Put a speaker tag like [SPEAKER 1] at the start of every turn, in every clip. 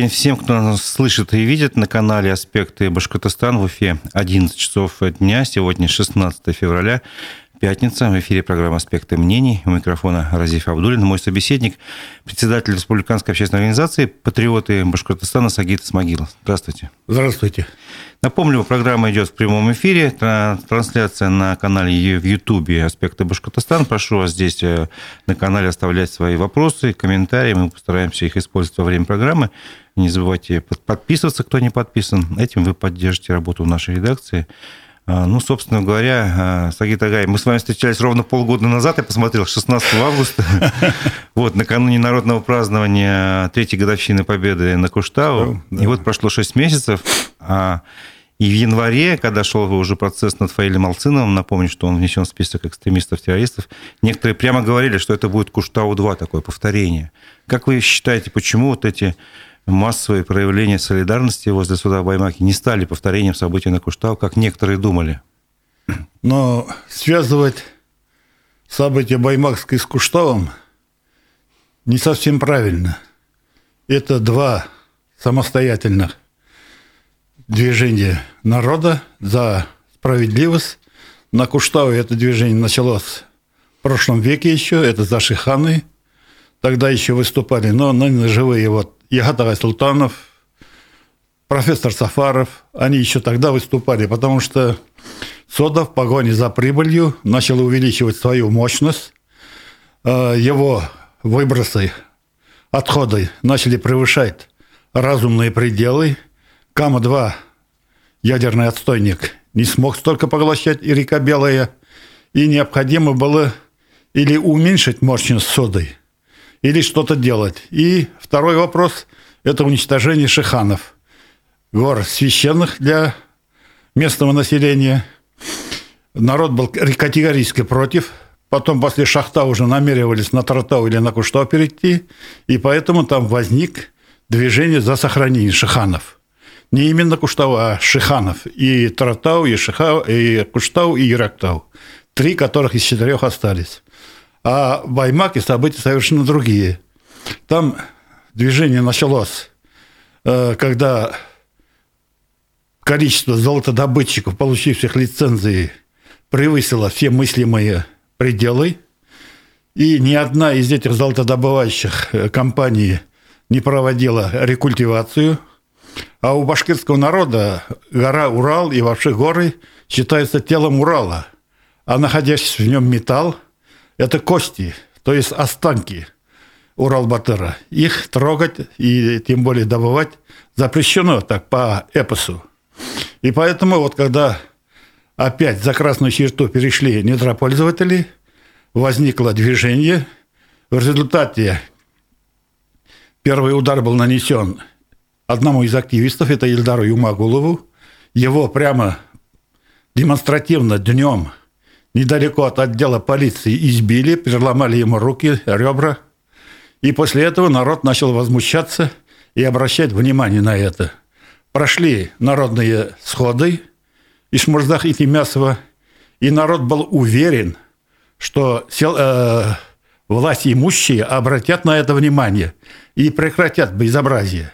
[SPEAKER 1] день всем, кто нас слышит и видит на канале «Аспекты Башкортостан» в Уфе 11 часов дня. Сегодня 16 февраля, пятница. В эфире программа «Аспекты мнений». У микрофона Разиф Абдулин. Мой собеседник, председатель Республиканской общественной организации «Патриоты Башкортостана» Сагит Смогил. Здравствуйте.
[SPEAKER 2] Здравствуйте.
[SPEAKER 1] Напомню, программа идет в прямом эфире. Трансляция на канале в Ютубе «Аспекты Башкортостана». Прошу вас здесь э, на канале оставлять свои вопросы, комментарии. Мы постараемся их использовать во время программы. Не забывайте подписываться, кто не подписан. Этим вы поддержите работу нашей редакции. А, ну, собственно говоря, а, Сагит Агай, мы с вами встречались ровно полгода назад, я посмотрел, 16 августа, вот, накануне народного празднования третьей годовщины победы на Куштау. И вот прошло 6 месяцев, а и в январе, когда шел уже процесс над Фаилем Алциновым, напомню, что он внесен в список экстремистов-террористов, некоторые прямо говорили, что это будет Куштау-2, такое повторение. Как вы считаете, почему вот эти массовые проявления солидарности возле суда Баймаки не стали повторением событий на Куштау, как некоторые думали.
[SPEAKER 2] Но связывать события Баймакской с Куштавом не совсем правильно. Это два самостоятельных движения народа за справедливость. На Куштаве это движение началось в прошлом веке еще, это за Шиханы. Тогда еще выступали, но ныне живые вот Ягатагай Султанов, профессор Сафаров, они еще тогда выступали, потому что Сода в погоне за прибылью начал увеличивать свою мощность, э, его выбросы, отходы начали превышать разумные пределы. Кама-2, ядерный отстойник, не смог столько поглощать и река Белая, и необходимо было или уменьшить мощность соды, или что-то делать. И второй вопрос – это уничтожение шиханов, гор священных для местного населения. Народ был категорически против. Потом после Шахта уже намеревались на Таратау или на Куштау перейти. И поэтому там возник движение за сохранение шиханов. Не именно Куштау, а шиханов. И Таратау, и, Шиха, и Куштау, и Ирактау. Три которых из четырех остались. А в Баймаке события совершенно другие. Там движение началось, э, когда количество золотодобытчиков, получивших лицензии, превысило все мыслимые пределы. И ни одна из этих золотодобывающих э, компаний не проводила рекультивацию. А у башкирского народа гора Урал и вообще горы считаются телом Урала. А находящийся в нем металл – это кости, то есть останки Урал-Батыра. Их трогать и тем более добывать запрещено так по эпосу. И поэтому вот когда опять за красную черту перешли недропользователи, возникло движение. В результате первый удар был нанесен одному из активистов, это Ильдару Юмагулову. Его прямо демонстративно днем недалеко от отдела полиции избили, переломали ему руки, ребра. И после этого народ начал возмущаться и обращать внимание на это. Прошли народные сходы Ишмурздах и Тимясова, и народ был уверен, что сел, э, власти имущие обратят на это внимание и прекратят безобразие.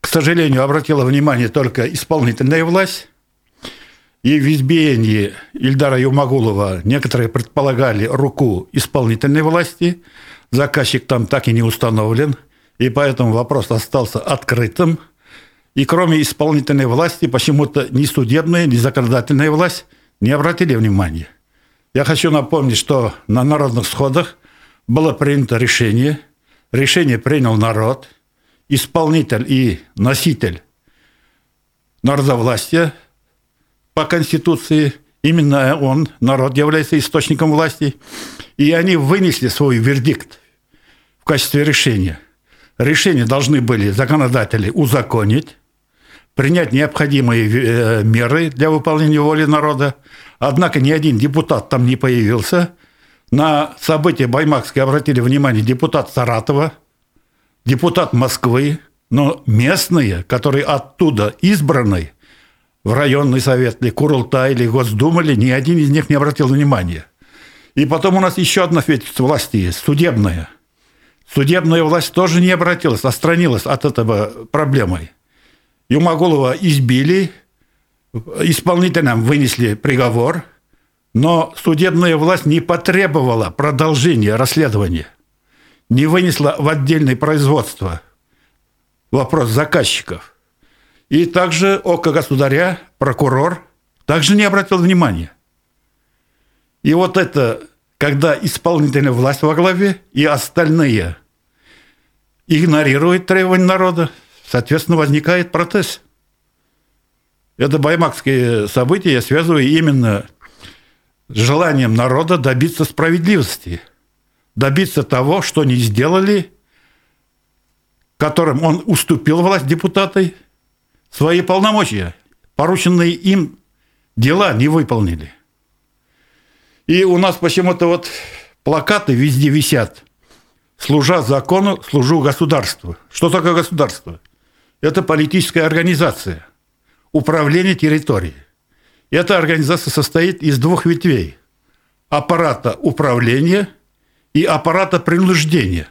[SPEAKER 2] К сожалению, обратила внимание только исполнительная власть, и в избиении Ильдара Юмагулова некоторые предполагали руку исполнительной власти. Заказчик там так и не установлен, и поэтому вопрос остался открытым. И кроме исполнительной власти, почему-то ни судебная, ни законодательная власть не обратили внимания. Я хочу напомнить, что на народных сходах было принято решение. Решение принял народ, исполнитель и носитель народовластия – по Конституции, именно он, народ, является источником власти, и они вынесли свой вердикт в качестве решения. Решение должны были законодатели узаконить, принять необходимые э, меры для выполнения воли народа. Однако ни один депутат там не появился. На события Баймакской обратили внимание депутат Саратова, депутат Москвы, но местные, которые оттуда избраны – в районный совет, ли Курултай, или Госдума, ли ни один из них не обратил внимания. И потом у нас еще одна ветвь власти есть, судебная. Судебная власть тоже не обратилась, отстранилась от этого проблемы. Юмагулова избили, исполнителям вынесли приговор, но судебная власть не потребовала продолжения расследования, не вынесла в отдельное производство вопрос заказчиков. И также око государя, прокурор, также не обратил внимания. И вот это, когда исполнительная власть во главе и остальные игнорируют требования народа, соответственно, возникает протест. Это баймакские события я связываю именно с желанием народа добиться справедливости, добиться того, что не сделали, которым он уступил власть депутаты, свои полномочия, порученные им дела не выполнили. И у нас почему-то вот плакаты везде висят. Служа закону, служу государству. Что такое государство? Это политическая организация – управления территорией. Эта организация состоит из двух ветвей. Аппарата управления и аппарата принуждения.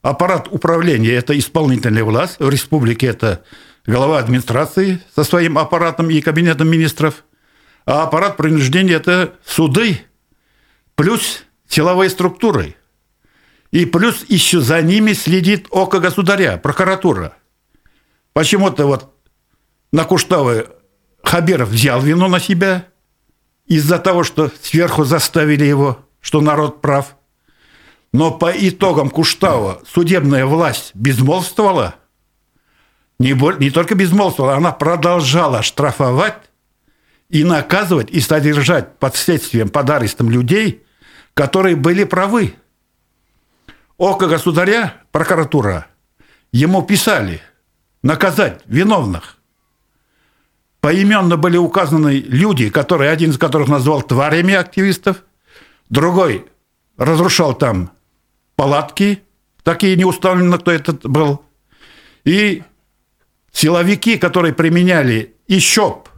[SPEAKER 2] Аппарат управления – это исполнительная власть, в республике это глава администрации со своим аппаратом и кабинетом министров, а аппарат принуждения – это суды плюс силовые структуры. И плюс еще за ними следит око государя, прокуратура. Почему-то вот на Куштавы Хаберов взял вину на себя из-за того, что сверху заставили его, что народ прав. Но по итогам Куштава судебная власть безмолвствовала, не, не только безмолвствовала, она продолжала штрафовать и наказывать, и содержать под следствием, под арестом людей, которые были правы. Око государя, прокуратура, ему писали наказать виновных – поименно были указаны люди, которые, один из которых назвал тварями активистов, другой разрушал там палатки, такие не установлено, кто этот был, и силовики, которые применяли ЩОП,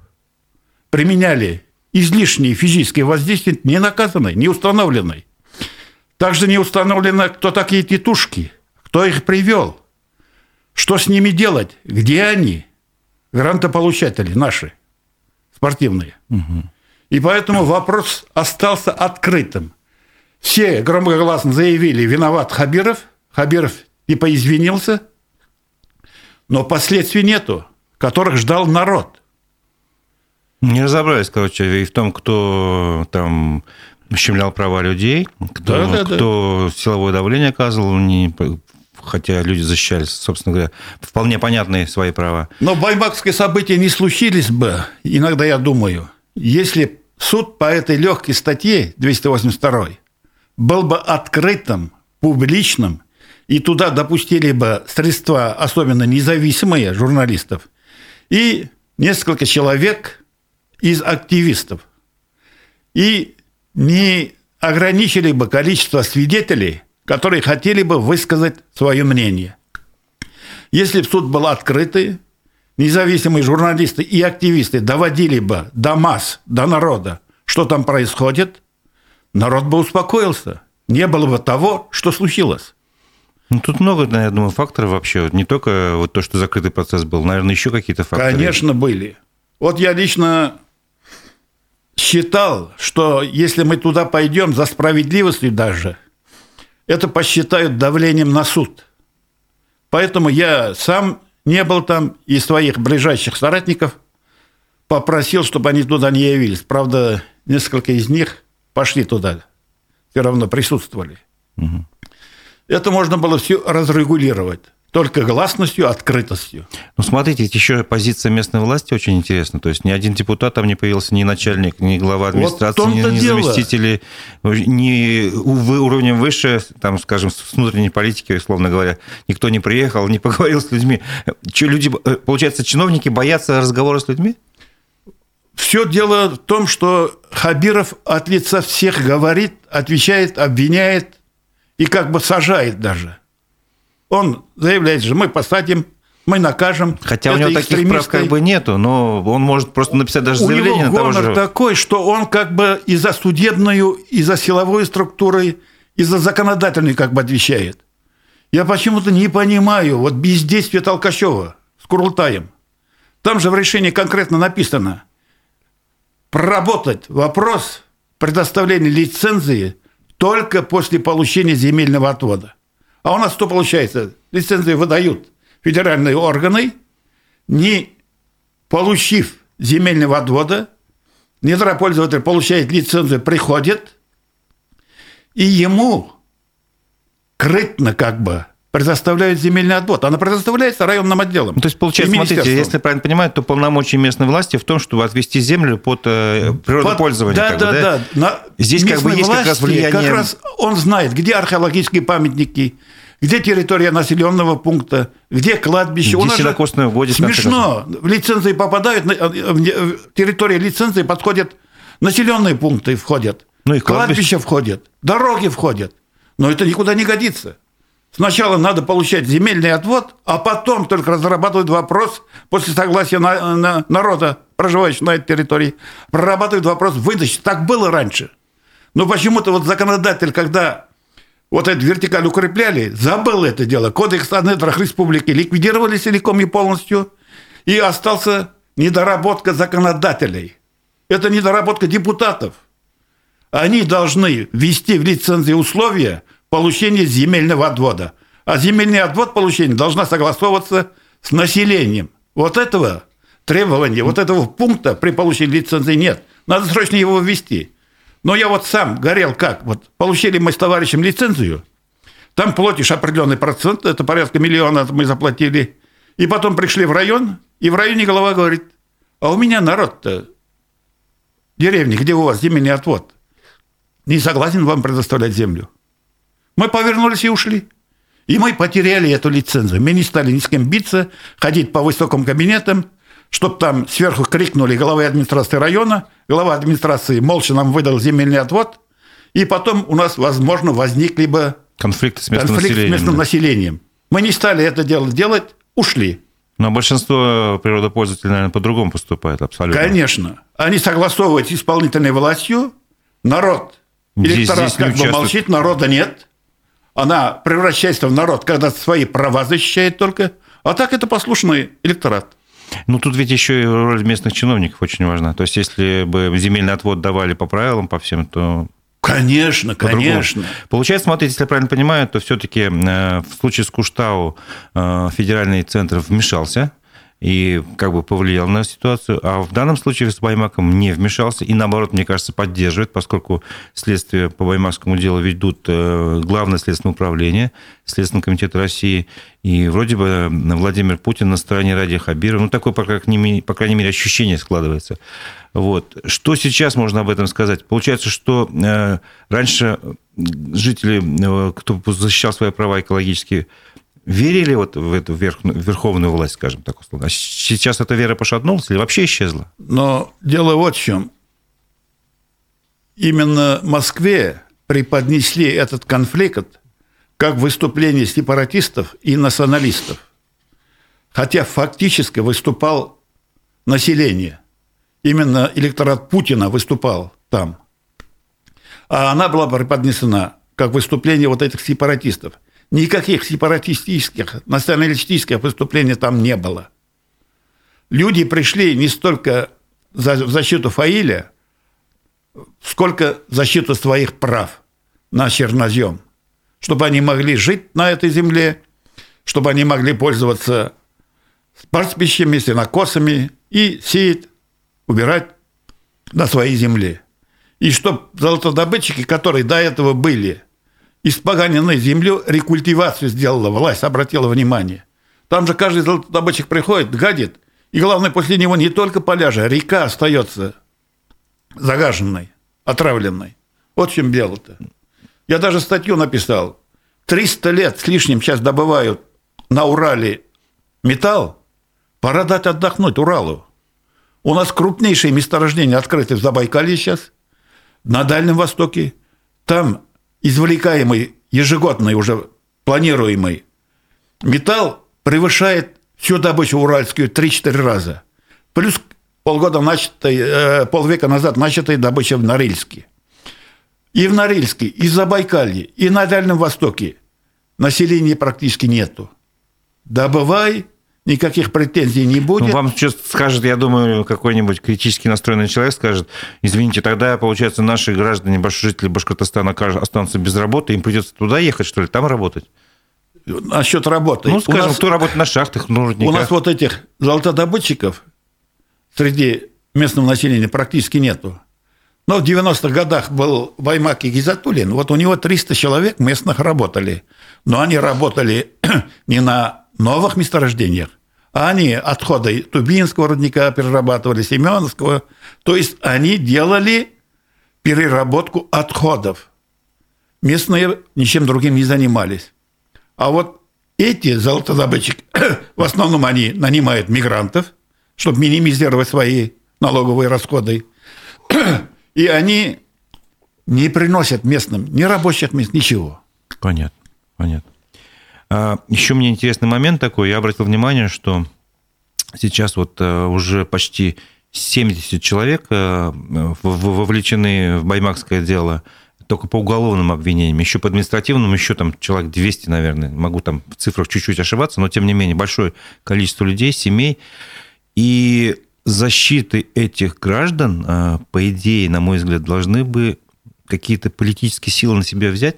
[SPEAKER 2] применяли излишние физические воздействия, не наказаны, не установлены. Также не установлено, кто такие тетушки, кто их привел, что с ними делать, где они – грантополучатели наши, спортивные. Угу. И поэтому вопрос остался открытым. Все громогласно заявили, виноват Хабиров. Хабиров типа извинился, но последствий нету, которых ждал народ.
[SPEAKER 1] Не разобрались, короче, и в том, кто там ущемлял права людей, кто, да, да, кто да. силовое давление оказывал, не хотя люди защищали, собственно говоря, вполне понятные свои права.
[SPEAKER 2] Но баймакские события не случились бы, иногда я думаю, если суд по этой легкой статье 282 был бы открытым, публичным, и туда допустили бы средства, особенно независимые журналистов, и несколько человек из активистов. И не ограничили бы количество свидетелей – которые хотели бы высказать свое мнение. Если бы суд был открытый, независимые журналисты и активисты доводили бы до масс, до народа, что там происходит, народ бы успокоился. Не было бы того, что случилось.
[SPEAKER 1] Ну, тут много, я думаю, факторов вообще. Не только вот то, что закрытый процесс был, наверное, еще какие-то факторы.
[SPEAKER 2] Конечно, были. Вот я лично считал, что если мы туда пойдем за справедливостью даже, это посчитают давлением на суд. Поэтому я сам не был там, и своих ближайших соратников попросил, чтобы они туда не явились. Правда, несколько из них пошли туда, все равно присутствовали. Угу. Это можно было все разрегулировать только гласностью, открытостью.
[SPEAKER 1] Ну, смотрите, еще позиция местной власти очень интересна. То есть ни один депутат там не появился, ни начальник, ни глава администрации, вот ни, ни заместители, ни уровнем выше, там, скажем, с внутренней политики, условно говоря, никто не приехал, не поговорил с людьми. Что, люди, э, получается, чиновники боятся разговора с людьми?
[SPEAKER 2] Все дело в том, что Хабиров от лица всех говорит, отвечает, обвиняет и как бы сажает даже – он заявляет же, мы посадим, мы накажем.
[SPEAKER 1] Хотя у него таких прав как бы нету, но он может просто написать даже
[SPEAKER 2] у
[SPEAKER 1] заявление.
[SPEAKER 2] У него гонор же... такой, что он как бы и за судебную, и за силовую структурой, и за законодательную как бы отвечает. Я почему-то не понимаю вот бездействие Толкачева с Курултаем. Там же в решении конкретно написано проработать вопрос предоставления лицензии только после получения земельного отвода. А у нас что получается? Лицензии выдают федеральные органы, не получив земельного отвода, недропользователь получает лицензию, приходит, и ему скрытно как бы предоставляют земельный отвод. Она предоставляется районным отделом.
[SPEAKER 1] Ну, то есть, получается, смотрите, если правильно понимаю, то полномочия местной власти в том, чтобы отвести землю под э, природопользование.
[SPEAKER 2] Под, да,
[SPEAKER 1] да,
[SPEAKER 2] да, да. На
[SPEAKER 1] Здесь как бы есть как раз влияние...
[SPEAKER 2] Как раз он знает, где археологические памятники, где территория населенного пункта, где кладбище.
[SPEAKER 1] Где сенокосное угодие.
[SPEAKER 2] Смешно. В лицензии попадают, в территории лицензии подходят населенные пункты входят. Ну и кладбище входят, дороги входят. Но это никуда не годится. Сначала надо получать земельный отвод, а потом только разрабатывать вопрос, после согласия на, на, народа, проживающего на этой территории, прорабатывать вопрос выдачи. Так было раньше. Но почему-то вот законодатель, когда вот эту вертикаль укрепляли, забыл это дело. Кодекс о недрах республики ликвидировали целиком и полностью, и остался недоработка законодателей. Это недоработка депутатов они должны ввести в лицензии условия получения земельного отвода. А земельный отвод получения должна согласовываться с населением. Вот этого требования, вот этого пункта при получении лицензии нет. Надо срочно его ввести. Но я вот сам горел как? Вот получили мы с товарищем лицензию, там платишь определенный процент, это порядка миллиона мы заплатили. И потом пришли в район, и в районе голова говорит, а у меня народ-то, деревни, где у вас земельный отвод? не согласен вам предоставлять землю. Мы повернулись и ушли. И мы потеряли эту лицензию. Мы не стали ни с кем биться, ходить по высоким кабинетам, чтобы там сверху крикнули главы администрации района, глава администрации молча нам выдал земельный отвод, и потом у нас, возможно, возникли бы
[SPEAKER 1] конфликты с местным,
[SPEAKER 2] конфликт
[SPEAKER 1] населением,
[SPEAKER 2] с местным населением. Мы не стали это дело делать, ушли.
[SPEAKER 1] Но большинство природопользователей, наверное, по-другому поступает абсолютно.
[SPEAKER 2] Конечно. Они согласовывают с исполнительной властью, народ Электорат здесь, здесь как бы молчит, народа нет. Она превращается в народ, когда свои права защищает только. А так это послушный электорат.
[SPEAKER 1] Ну, тут ведь еще и роль местных чиновников очень важна. То есть, если бы земельный отвод давали по правилам, по всем, то
[SPEAKER 2] Конечно, конечно.
[SPEAKER 1] Получается, смотрите, если я правильно понимаю, то все-таки э, в случае с Куштау э, федеральный центр вмешался и как бы повлиял на ситуацию. А в данном случае с Баймаком не вмешался и, наоборот, мне кажется, поддерживает, поскольку следствие по Баймакскому делу ведут э, Главное следственное управление Следственного комитета России. И вроде бы Владимир Путин на стороне Ради Хабирова. Ну, такое, по крайней, мере, по крайней мере, ощущение складывается. Вот. Что сейчас можно об этом сказать? Получается, что э, раньше жители, э, кто защищал свои права экологические, верили вот в эту верх, верховную власть, скажем так условно. А сейчас эта вера пошатнулась или вообще исчезла?
[SPEAKER 2] Но дело вот в чем. Именно Москве преподнесли этот конфликт как выступление сепаратистов и националистов. Хотя фактически выступал население. Именно электорат Путина выступал там. А она была преподнесена как выступление вот этих сепаратистов. Никаких сепаратистических, националистических выступлений там не было. Люди пришли не столько за, в защиту Фаиля, сколько в защиту своих прав на чернозем, чтобы они могли жить на этой земле, чтобы они могли пользоваться пастбищами, сенокосами и сеять, убирать на своей земле. И чтобы золотодобытчики, которые до этого были испоганенной землю рекультивацию сделала, власть обратила внимание. Там же каждый золотодобытчик приходит, гадит, и главное, после него не только поляжа, а река остается загаженной, отравленной. Вот в чем дело-то. Я даже статью написал. 300 лет с лишним сейчас добывают на Урале металл, пора дать отдохнуть Уралу. У нас крупнейшие месторождения открыты в Забайкалье сейчас, на Дальнем Востоке. Там извлекаемый, ежегодный уже планируемый металл превышает всю добычу уральскую 3-4 раза. Плюс полгода начатой, э, полвека назад начатая добыча в Норильске. И в Норильске, и в Забайкалье, и на Дальнем Востоке населения практически нету. Добывай, никаких претензий не будет. Ну,
[SPEAKER 1] вам сейчас скажет, я думаю, какой-нибудь критически настроенный человек скажет, извините, тогда, получается, наши граждане, жители Башкортостана останутся без работы, им придется туда ехать, что ли, там работать?
[SPEAKER 2] Насчет работы.
[SPEAKER 1] Ну, скажем, нас, кто работает на шахтах, ну,
[SPEAKER 2] У нас вот этих золотодобытчиков среди местного населения практически нету. Но в 90-х годах был Баймак и Гизатулин. Вот у него 300 человек местных работали. Но они работали не на новых месторождениях, а они отходы Тубинского рудника перерабатывали, Семеновского. То есть они делали переработку отходов. Местные ничем другим не занимались. А вот эти золотодобытчики, в основном они нанимают мигрантов, чтобы минимизировать свои налоговые расходы. И они не приносят местным ни рабочих мест, ничего.
[SPEAKER 1] Понятно, понятно. А, еще мне интересный момент такой. Я обратил внимание, что сейчас вот э, уже почти 70 человек э, вовлечены в баймакское дело только по уголовным обвинениям. Еще по административным, еще там человек 200, наверное. Могу там в цифрах чуть-чуть ошибаться, но тем не менее большое количество людей, семей. И защиты этих граждан, э, по идее, на мой взгляд, должны бы какие-то политические силы на себя взять.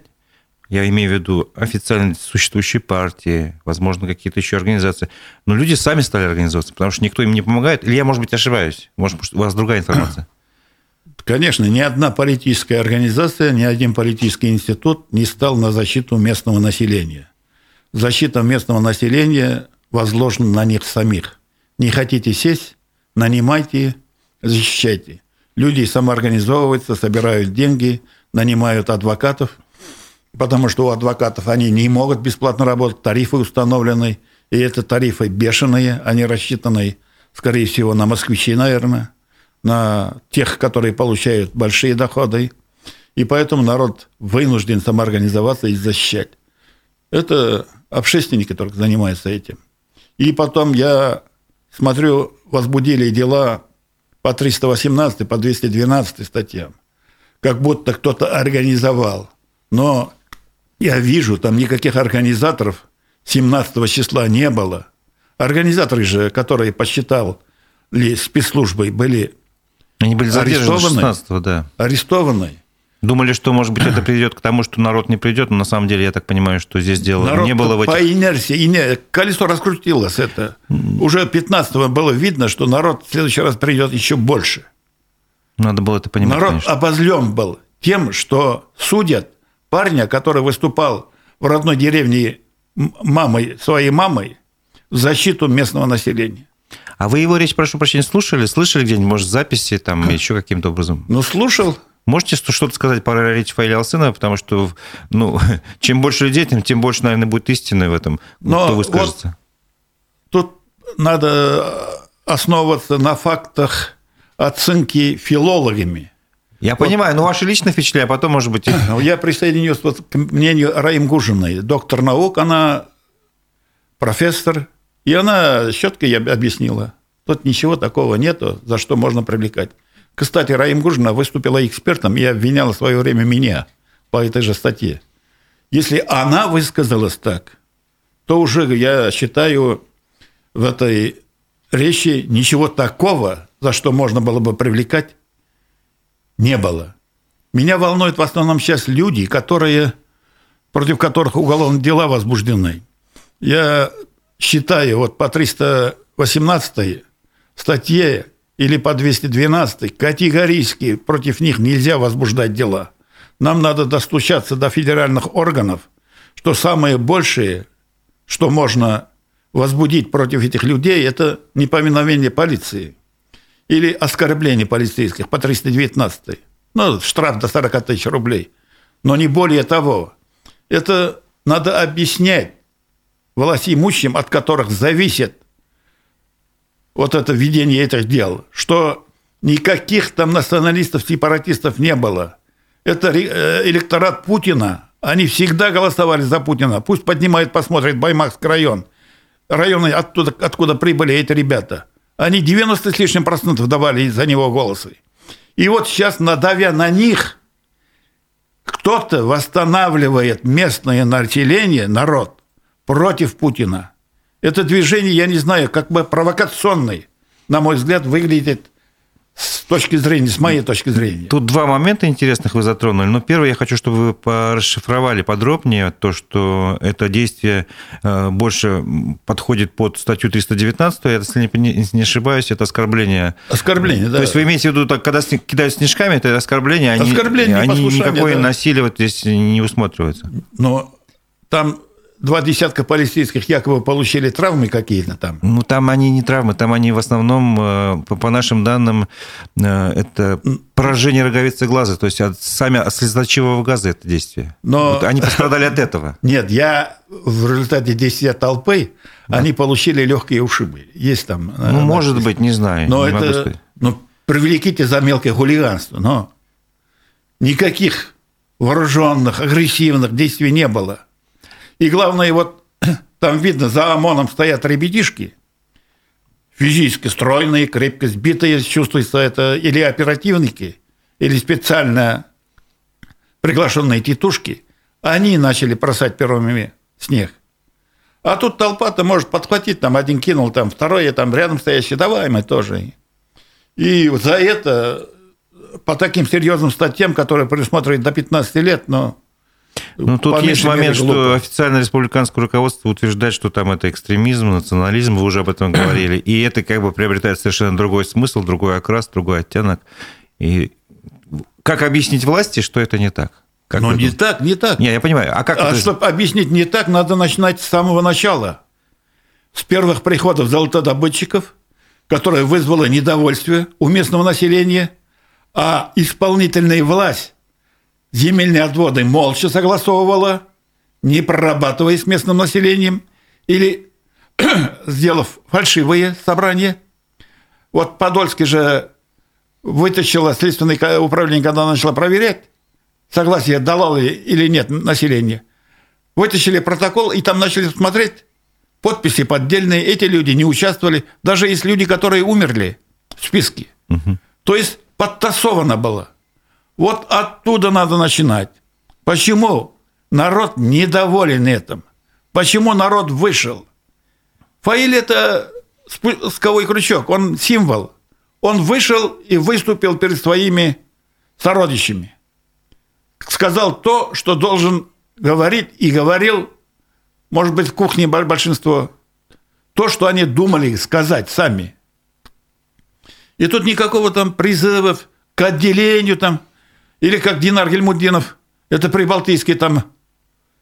[SPEAKER 1] Я имею в виду официально существующие партии, возможно, какие-то еще организации. Но люди сами стали организовываться, потому что никто им не помогает. Или я, может быть, ошибаюсь? Может, у вас другая информация?
[SPEAKER 2] Конечно, ни одна политическая организация, ни один политический институт не стал на защиту местного населения. Защита местного населения возложена на них самих. Не хотите сесть, нанимайте, защищайте. Люди самоорганизовываются, собирают деньги, нанимают адвокатов, потому что у адвокатов они не могут бесплатно работать, тарифы установлены, и это тарифы бешеные, они рассчитаны, скорее всего, на москвичей, наверное, на тех, которые получают большие доходы. И поэтому народ вынужден самоорганизоваться и защищать. Это общественники только занимаются этим. И потом я смотрю, возбудили дела по 318, по 212 статьям. Как будто кто-то организовал. Но я вижу, там никаких организаторов 17 числа не было. Организаторы же, которые посчитал ли спецслужбой, были
[SPEAKER 1] они были задержаны 16 да.
[SPEAKER 2] Арестованы.
[SPEAKER 1] Думали, что, может быть, это приведет к тому, что народ не придет, но на самом деле, я так понимаю, что здесь дело народ не было в
[SPEAKER 2] этих... по инерции, ине... колесо раскрутилось это. Уже 15-го было видно, что народ в следующий раз придет еще больше.
[SPEAKER 1] Надо было это понимать,
[SPEAKER 2] Народ
[SPEAKER 1] конечно.
[SPEAKER 2] обозлен был тем, что судят парня, который выступал в родной деревне мамой, своей мамой в защиту местного населения.
[SPEAKER 1] А вы его речь, прошу прощения, слушали? Слышали где-нибудь, может, записи там еще каким-то образом?
[SPEAKER 2] Ну, слушал.
[SPEAKER 1] Можете что-то сказать про речь Фаиля Алсынова, потому что ну, чем больше людей, тем, тем больше, наверное, будет истины в этом,
[SPEAKER 2] Но кто выскажется. Вот тут надо основываться на фактах оценки филологами.
[SPEAKER 1] Я вот. понимаю, но ваши личные впечатления, а потом, может быть...
[SPEAKER 2] Я присоединюсь вот к мнению Раим Гужиной, доктор наук, она профессор, и она четко объяснила, тут ничего такого нету, за что можно привлекать. Кстати, Раим Гужина выступила экспертом и обвиняла в свое время меня по этой же статье. Если она высказалась так, то уже, я считаю, в этой речи ничего такого, за что можно было бы привлекать, не было. Меня волнуют в основном сейчас люди, которые, против которых уголовные дела возбуждены. Я считаю, вот по 318 статье или по 212 категорически против них нельзя возбуждать дела. Нам надо достучаться до федеральных органов, что самое большее, что можно возбудить против этих людей, это непоминовение полиции или оскорбление полицейских по 319. Ну, штраф до 40 тысяч рублей. Но не более того. Это надо объяснять властимущим, от которых зависит вот это ведение этих дел, что никаких там националистов, сепаратистов не было. Это э, электорат Путина, они всегда голосовали за Путина. Пусть поднимает, посмотрит Баймакский район. Районы, оттуда, откуда прибыли эти ребята. Они 90 с лишним процентов давали за него голосы. И вот сейчас, надавя на них, кто-то восстанавливает местное население, народ, против Путина. Это движение, я не знаю, как бы провокационное, на мой взгляд, выглядит с точки зрения, с моей точки зрения.
[SPEAKER 1] Тут два момента интересных вы затронули. Но первый, я хочу, чтобы вы расшифровали подробнее то, что это действие э, больше подходит под статью 319, если не ошибаюсь, это оскорбление.
[SPEAKER 2] Оскорбление, да.
[SPEAKER 1] То есть вы имеете в виду, когда кидают снежками, это оскорбление, они, оскорбление, они никакое да. насилие вот здесь не усматривается.
[SPEAKER 2] Но там два десятка полицейских якобы получили травмы какие-то там?
[SPEAKER 1] Ну, там они не травмы, там они в основном, э, по нашим данным, э, это поражение роговицы глаза, то есть от, сами от слезоточивого газа это действие. Но... Вот они пострадали от этого.
[SPEAKER 2] Нет, я в результате действия толпы, да. они получили легкие ушибы. Есть там...
[SPEAKER 1] Э, ну, может быть, не знаю.
[SPEAKER 2] Но
[SPEAKER 1] не
[SPEAKER 2] это... Ну, привлеките за мелкое хулиганство, но никаких вооруженных, агрессивных действий не было. И главное, вот там видно, за ОМОНом стоят ребятишки, физически стройные, крепко сбитые, чувствуется это или оперативники, или специально приглашенные титушки. Они начали бросать первыми снег. А тут толпа-то может подхватить, там один кинул, там второй, там рядом стоящий, давай мы тоже. И за это по таким серьезным статьям, которые предусматривают до 15 лет, но
[SPEAKER 1] ну, тут есть момент, что официальное республиканское руководство утверждает, что там это экстремизм, национализм, вы уже об этом говорили, и это как бы приобретает совершенно другой смысл, другой окрас, другой оттенок. И как объяснить власти, что это не так? Как
[SPEAKER 2] Но не так, не так.
[SPEAKER 1] Не, я понимаю. А, как
[SPEAKER 2] а
[SPEAKER 1] это...
[SPEAKER 2] чтобы объяснить не так, надо начинать с самого начала. С первых приходов золотодобытчиков, которое вызвало недовольствие у местного населения, а исполнительная власть земельные отводы молча согласовывала, не прорабатывая с местным населением или сделав фальшивые собрания. Вот Подольский же вытащило следственное управление, когда начало проверять, согласие давало или нет население. Вытащили протокол и там начали смотреть, подписи поддельные, эти люди не участвовали, даже есть люди, которые умерли в списке. Угу. То есть подтасовано было. Вот оттуда надо начинать. Почему народ недоволен этим? Почему народ вышел? Фаиль – это спусковой крючок, он символ. Он вышел и выступил перед своими сородичами. Сказал то, что должен говорить, и говорил, может быть, в кухне большинство, то, что они думали сказать сами. И тут никакого там призывов к отделению там – или как Динар Гельмудинов, это прибалтийские там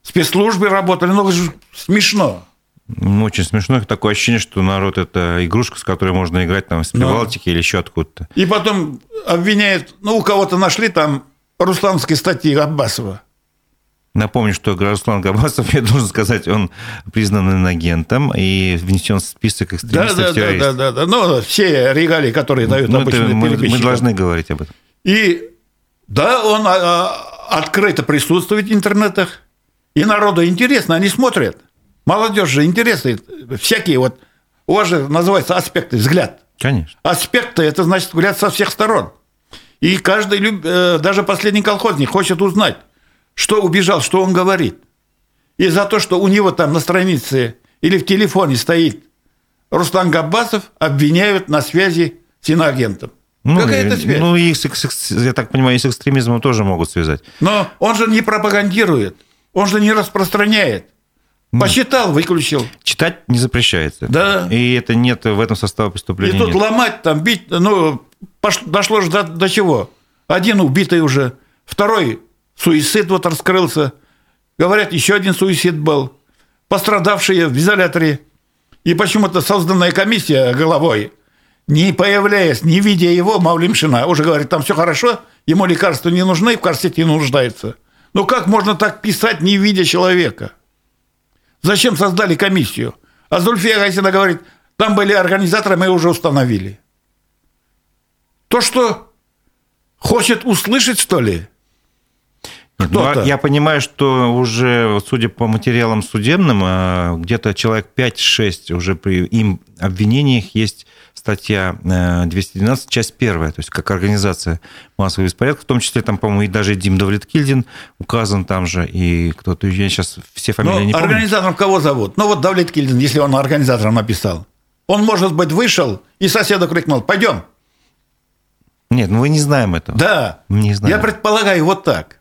[SPEAKER 2] спецслужбы работали. Ну, это же смешно.
[SPEAKER 1] Ну, очень смешно. Такое ощущение, что народ – это игрушка, с которой можно играть там с Прибалтики да. или еще откуда-то.
[SPEAKER 2] И потом обвиняют, ну, у кого-то нашли там русланские статьи Аббасова.
[SPEAKER 1] Напомню, что Руслан Габасов, я должен сказать, он признан агентом и внесен в список экстремистов да, да,
[SPEAKER 2] да, да, да, Ну, все регалии, которые дают ну, обычно
[SPEAKER 1] мы, мы должны говорить об этом.
[SPEAKER 2] И да, он а, а, открыто присутствует в интернетах. И народу интересно, они смотрят. Молодежь же интересует. Всякие вот, у вас же называется аспекты, взгляд.
[SPEAKER 1] Конечно.
[SPEAKER 2] Аспекты – это значит взгляд со всех сторон. И каждый, э, даже последний колхозник хочет узнать, что убежал, что он говорит. И за то, что у него там на странице или в телефоне стоит Руслан Габбасов, обвиняют на связи с иноагентом.
[SPEAKER 1] Ну, Какая это связь? Ну, и, я так понимаю, и с экстремизмом тоже могут связать.
[SPEAKER 2] Но он же не пропагандирует, он же не распространяет. Ну. Посчитал, выключил.
[SPEAKER 1] Читать не запрещается.
[SPEAKER 2] Да.
[SPEAKER 1] И это нет в этом состава преступления.
[SPEAKER 2] И тут
[SPEAKER 1] нет.
[SPEAKER 2] ломать, там бить, ну, пошло, дошло же до, до чего? Один убитый уже, второй суицид вот раскрылся. Говорят, еще один суицид был. Пострадавшие в изоляторе. И почему-то созданная комиссия головой – не появляясь, не видя его, Мавлимшина уже говорит, там все хорошо, ему лекарства не нужны, в корсете не нуждается. Ну как можно так писать, не видя человека? Зачем создали комиссию? А Зульфия Гайсина говорит, там были организаторы, мы уже установили. То, что хочет услышать, что ли?
[SPEAKER 1] Ну, я понимаю, что уже, судя по материалам судебным, э, где-то человек 5-6 уже при им обвинениях есть статья 212, часть первая, то есть как организация массовых беспорядков, в том числе там, по-моему, и даже Дим Давлеткильдин указан там же, и кто-то, я сейчас все фамилии
[SPEAKER 2] ну,
[SPEAKER 1] не
[SPEAKER 2] помню. Организатором кого зовут? Ну вот Давлеткильдин, если он организатором написал. Он, может быть, вышел и соседу крикнул, пойдем.
[SPEAKER 1] Нет, ну мы не знаем этого.
[SPEAKER 2] Да.
[SPEAKER 1] Не знаем.
[SPEAKER 2] Я предполагаю вот так.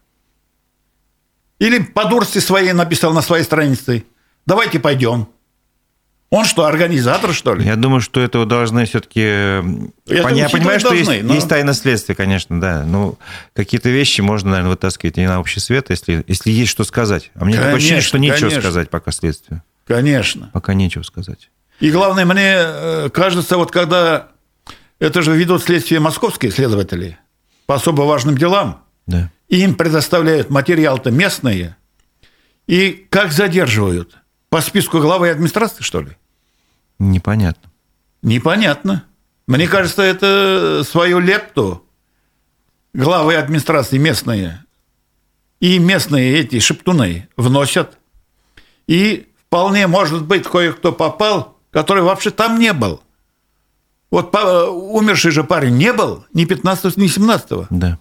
[SPEAKER 2] Или по дурости своей написал на своей странице. Давайте пойдем. Он что, организатор, что ли?
[SPEAKER 1] Я думаю, что этого должны все-таки... Я, я понимаю, что должны, есть, но... есть тайна следствия, конечно, да. Ну, какие-то вещи можно, наверное, вытаскивать и на общий свет, если, если есть что сказать. А мне конечно, такое ощущение, что нечего конечно. сказать пока следствию.
[SPEAKER 2] Конечно.
[SPEAKER 1] Пока нечего сказать.
[SPEAKER 2] И главное, мне э, кажется, вот когда это же ведут следствие московские следователи по особо важным делам,
[SPEAKER 1] да.
[SPEAKER 2] им предоставляют материал-то местные, и как задерживают? По списку главы администрации, что ли?
[SPEAKER 1] Непонятно.
[SPEAKER 2] Непонятно. Мне кажется, это свою лепту главы администрации местные и местные эти шептуны вносят. И вполне может быть кое-кто попал который вообще там не был. Вот умерший же парень не был ни 15 ни 17 -го.
[SPEAKER 1] Да.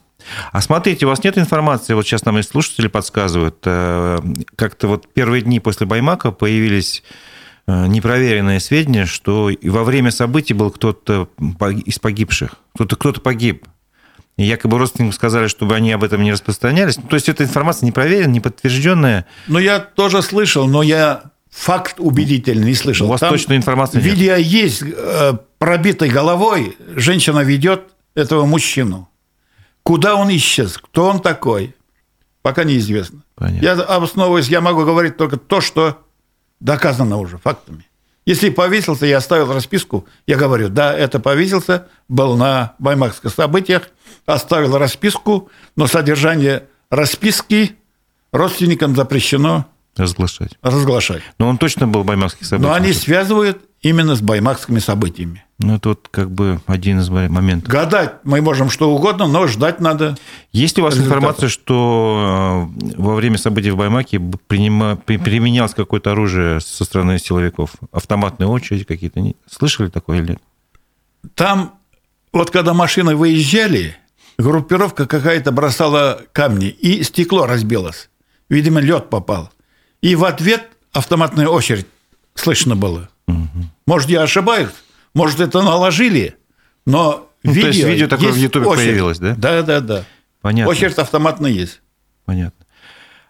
[SPEAKER 1] А смотрите, у вас нет информации, вот сейчас нам и слушатели подсказывают, э, как-то вот первые дни после Баймака появились э, непроверенные сведения, что во время событий был кто-то из погибших, кто-то кто погиб. И якобы родственникам сказали, чтобы они об этом не распространялись. Ну, то есть эта информация не проверенная, не подтвержденная.
[SPEAKER 2] Ну, я тоже слышал, но я факт убедительный не слышал.
[SPEAKER 1] У вас Там точной информации
[SPEAKER 2] нет? Видео есть, э, пробитой головой женщина ведет этого мужчину. Куда он исчез? Кто он такой? Пока неизвестно. Понятно. Я обосновываюсь, я могу говорить только то, что доказано уже фактами. Если повесился, я оставил расписку, я говорю, да, это повесился, был на баймакских событиях, оставил расписку, но содержание расписки родственникам запрещено
[SPEAKER 1] Разглашать.
[SPEAKER 2] Разглашать.
[SPEAKER 1] Но он точно был в баймакских событиях.
[SPEAKER 2] Но они связывают именно с баймакскими событиями.
[SPEAKER 1] Ну, это вот как бы один из моментов.
[SPEAKER 2] Гадать мы можем что угодно, но ждать надо.
[SPEAKER 1] Есть ли у вас информация, что э, во время событий в Баймаке применялось какое-то оружие со стороны силовиков? Автоматные очереди какие-то? Слышали такое или нет?
[SPEAKER 2] Там, вот когда машины выезжали, группировка какая-то бросала камни, и стекло разбилось. Видимо, лед попал. И в ответ автоматная очередь слышно было. Угу. Может, я ошибаюсь, может, это наложили, но ну, видео... То есть
[SPEAKER 1] видео такое в Ютубе появилось, да?
[SPEAKER 2] Да, да, да.
[SPEAKER 1] Понятно.
[SPEAKER 2] Очередь автоматная есть.
[SPEAKER 1] Понятно.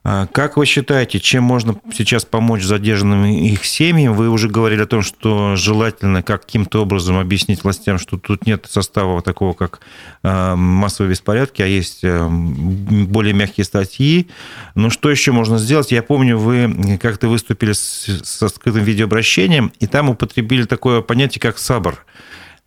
[SPEAKER 1] А как вы считаете, чем можно сейчас помочь задержанным их семьям? Вы уже говорили о том, что желательно каким-то образом объяснить властям, что тут нет состава такого, как а, массовые беспорядки, а есть э, более мягкие статьи. Но что еще можно сделать? Я помню, вы как-то выступили с, открытым видеообращением, и там употребили такое понятие, как «сабр».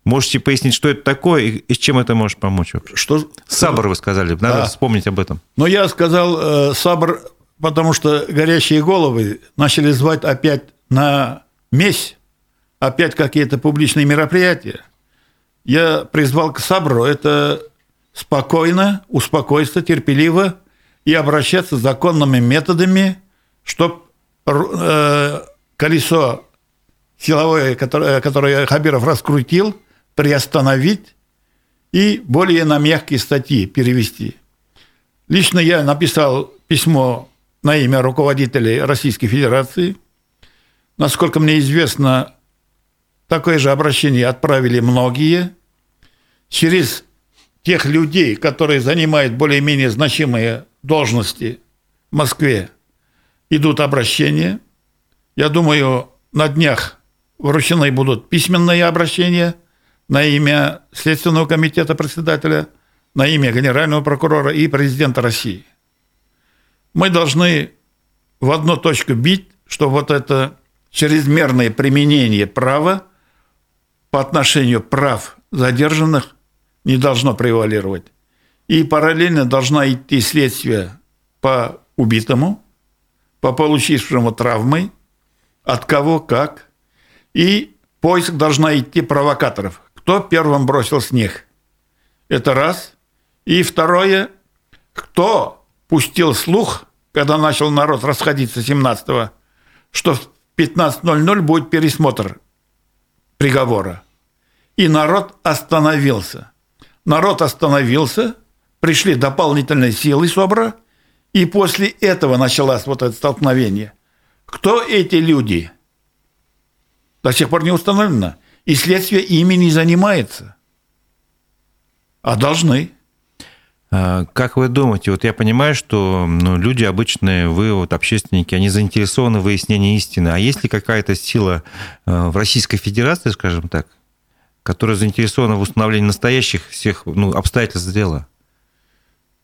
[SPEAKER 1] Можете пояснить, что это такое и с чем это может помочь?
[SPEAKER 2] Что?
[SPEAKER 1] Сабр, вы сказали, надо да. вспомнить об этом.
[SPEAKER 2] Но я сказал э, Сабр, потому что горящие головы начали звать опять на месть, опять какие-то публичные мероприятия. Я призвал к Сабру это спокойно, успокоиться, терпеливо и обращаться законными методами, чтобы э, колесо силовое, которое, которое Хабиров раскрутил – приостановить и более на мягкие статьи перевести. Лично я написал письмо на имя руководителей Российской Федерации. Насколько мне известно, такое же обращение отправили многие. Через тех людей, которые занимают более-менее значимые должности в Москве, идут обращения. Я думаю, на днях вручены будут письменные обращения – на имя Следственного комитета председателя, на имя генерального прокурора и президента России. Мы должны в одну точку бить, что вот это чрезмерное применение права по отношению прав задержанных не должно превалировать. И параллельно должна идти следствие по убитому, по получившему травмы, от кого как, и поиск должна идти провокаторов, кто первым бросил снег. Это раз. И второе, кто пустил слух, когда начал народ расходиться 17-го, что в 15.00 будет пересмотр приговора. И народ остановился. Народ остановился, пришли дополнительные силы СОБРа, и после этого началось вот это столкновение. Кто эти люди? До сих пор не установлено. И следствие ими не занимается. А должны.
[SPEAKER 1] А, как вы думаете, вот я понимаю, что ну, люди обычные, вы вот общественники, они заинтересованы в выяснении истины. А есть ли какая-то сила э, в Российской Федерации, скажем так, которая заинтересована в установлении настоящих всех ну, обстоятельств дела?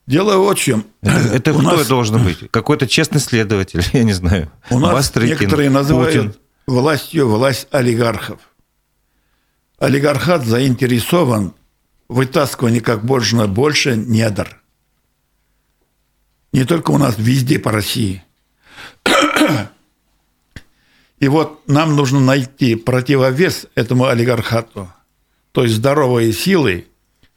[SPEAKER 2] Дело вот в чем.
[SPEAKER 1] Это, это кто нас... должен быть? Какой-то честный следователь, я не знаю.
[SPEAKER 2] У нас Бастрыкин, некоторые называют Путин. властью власть олигархов. Олигархат заинтересован вытаскивание как можно больше недр. Не только у нас, везде по России. И вот нам нужно найти противовес этому олигархату, то есть здоровые силы,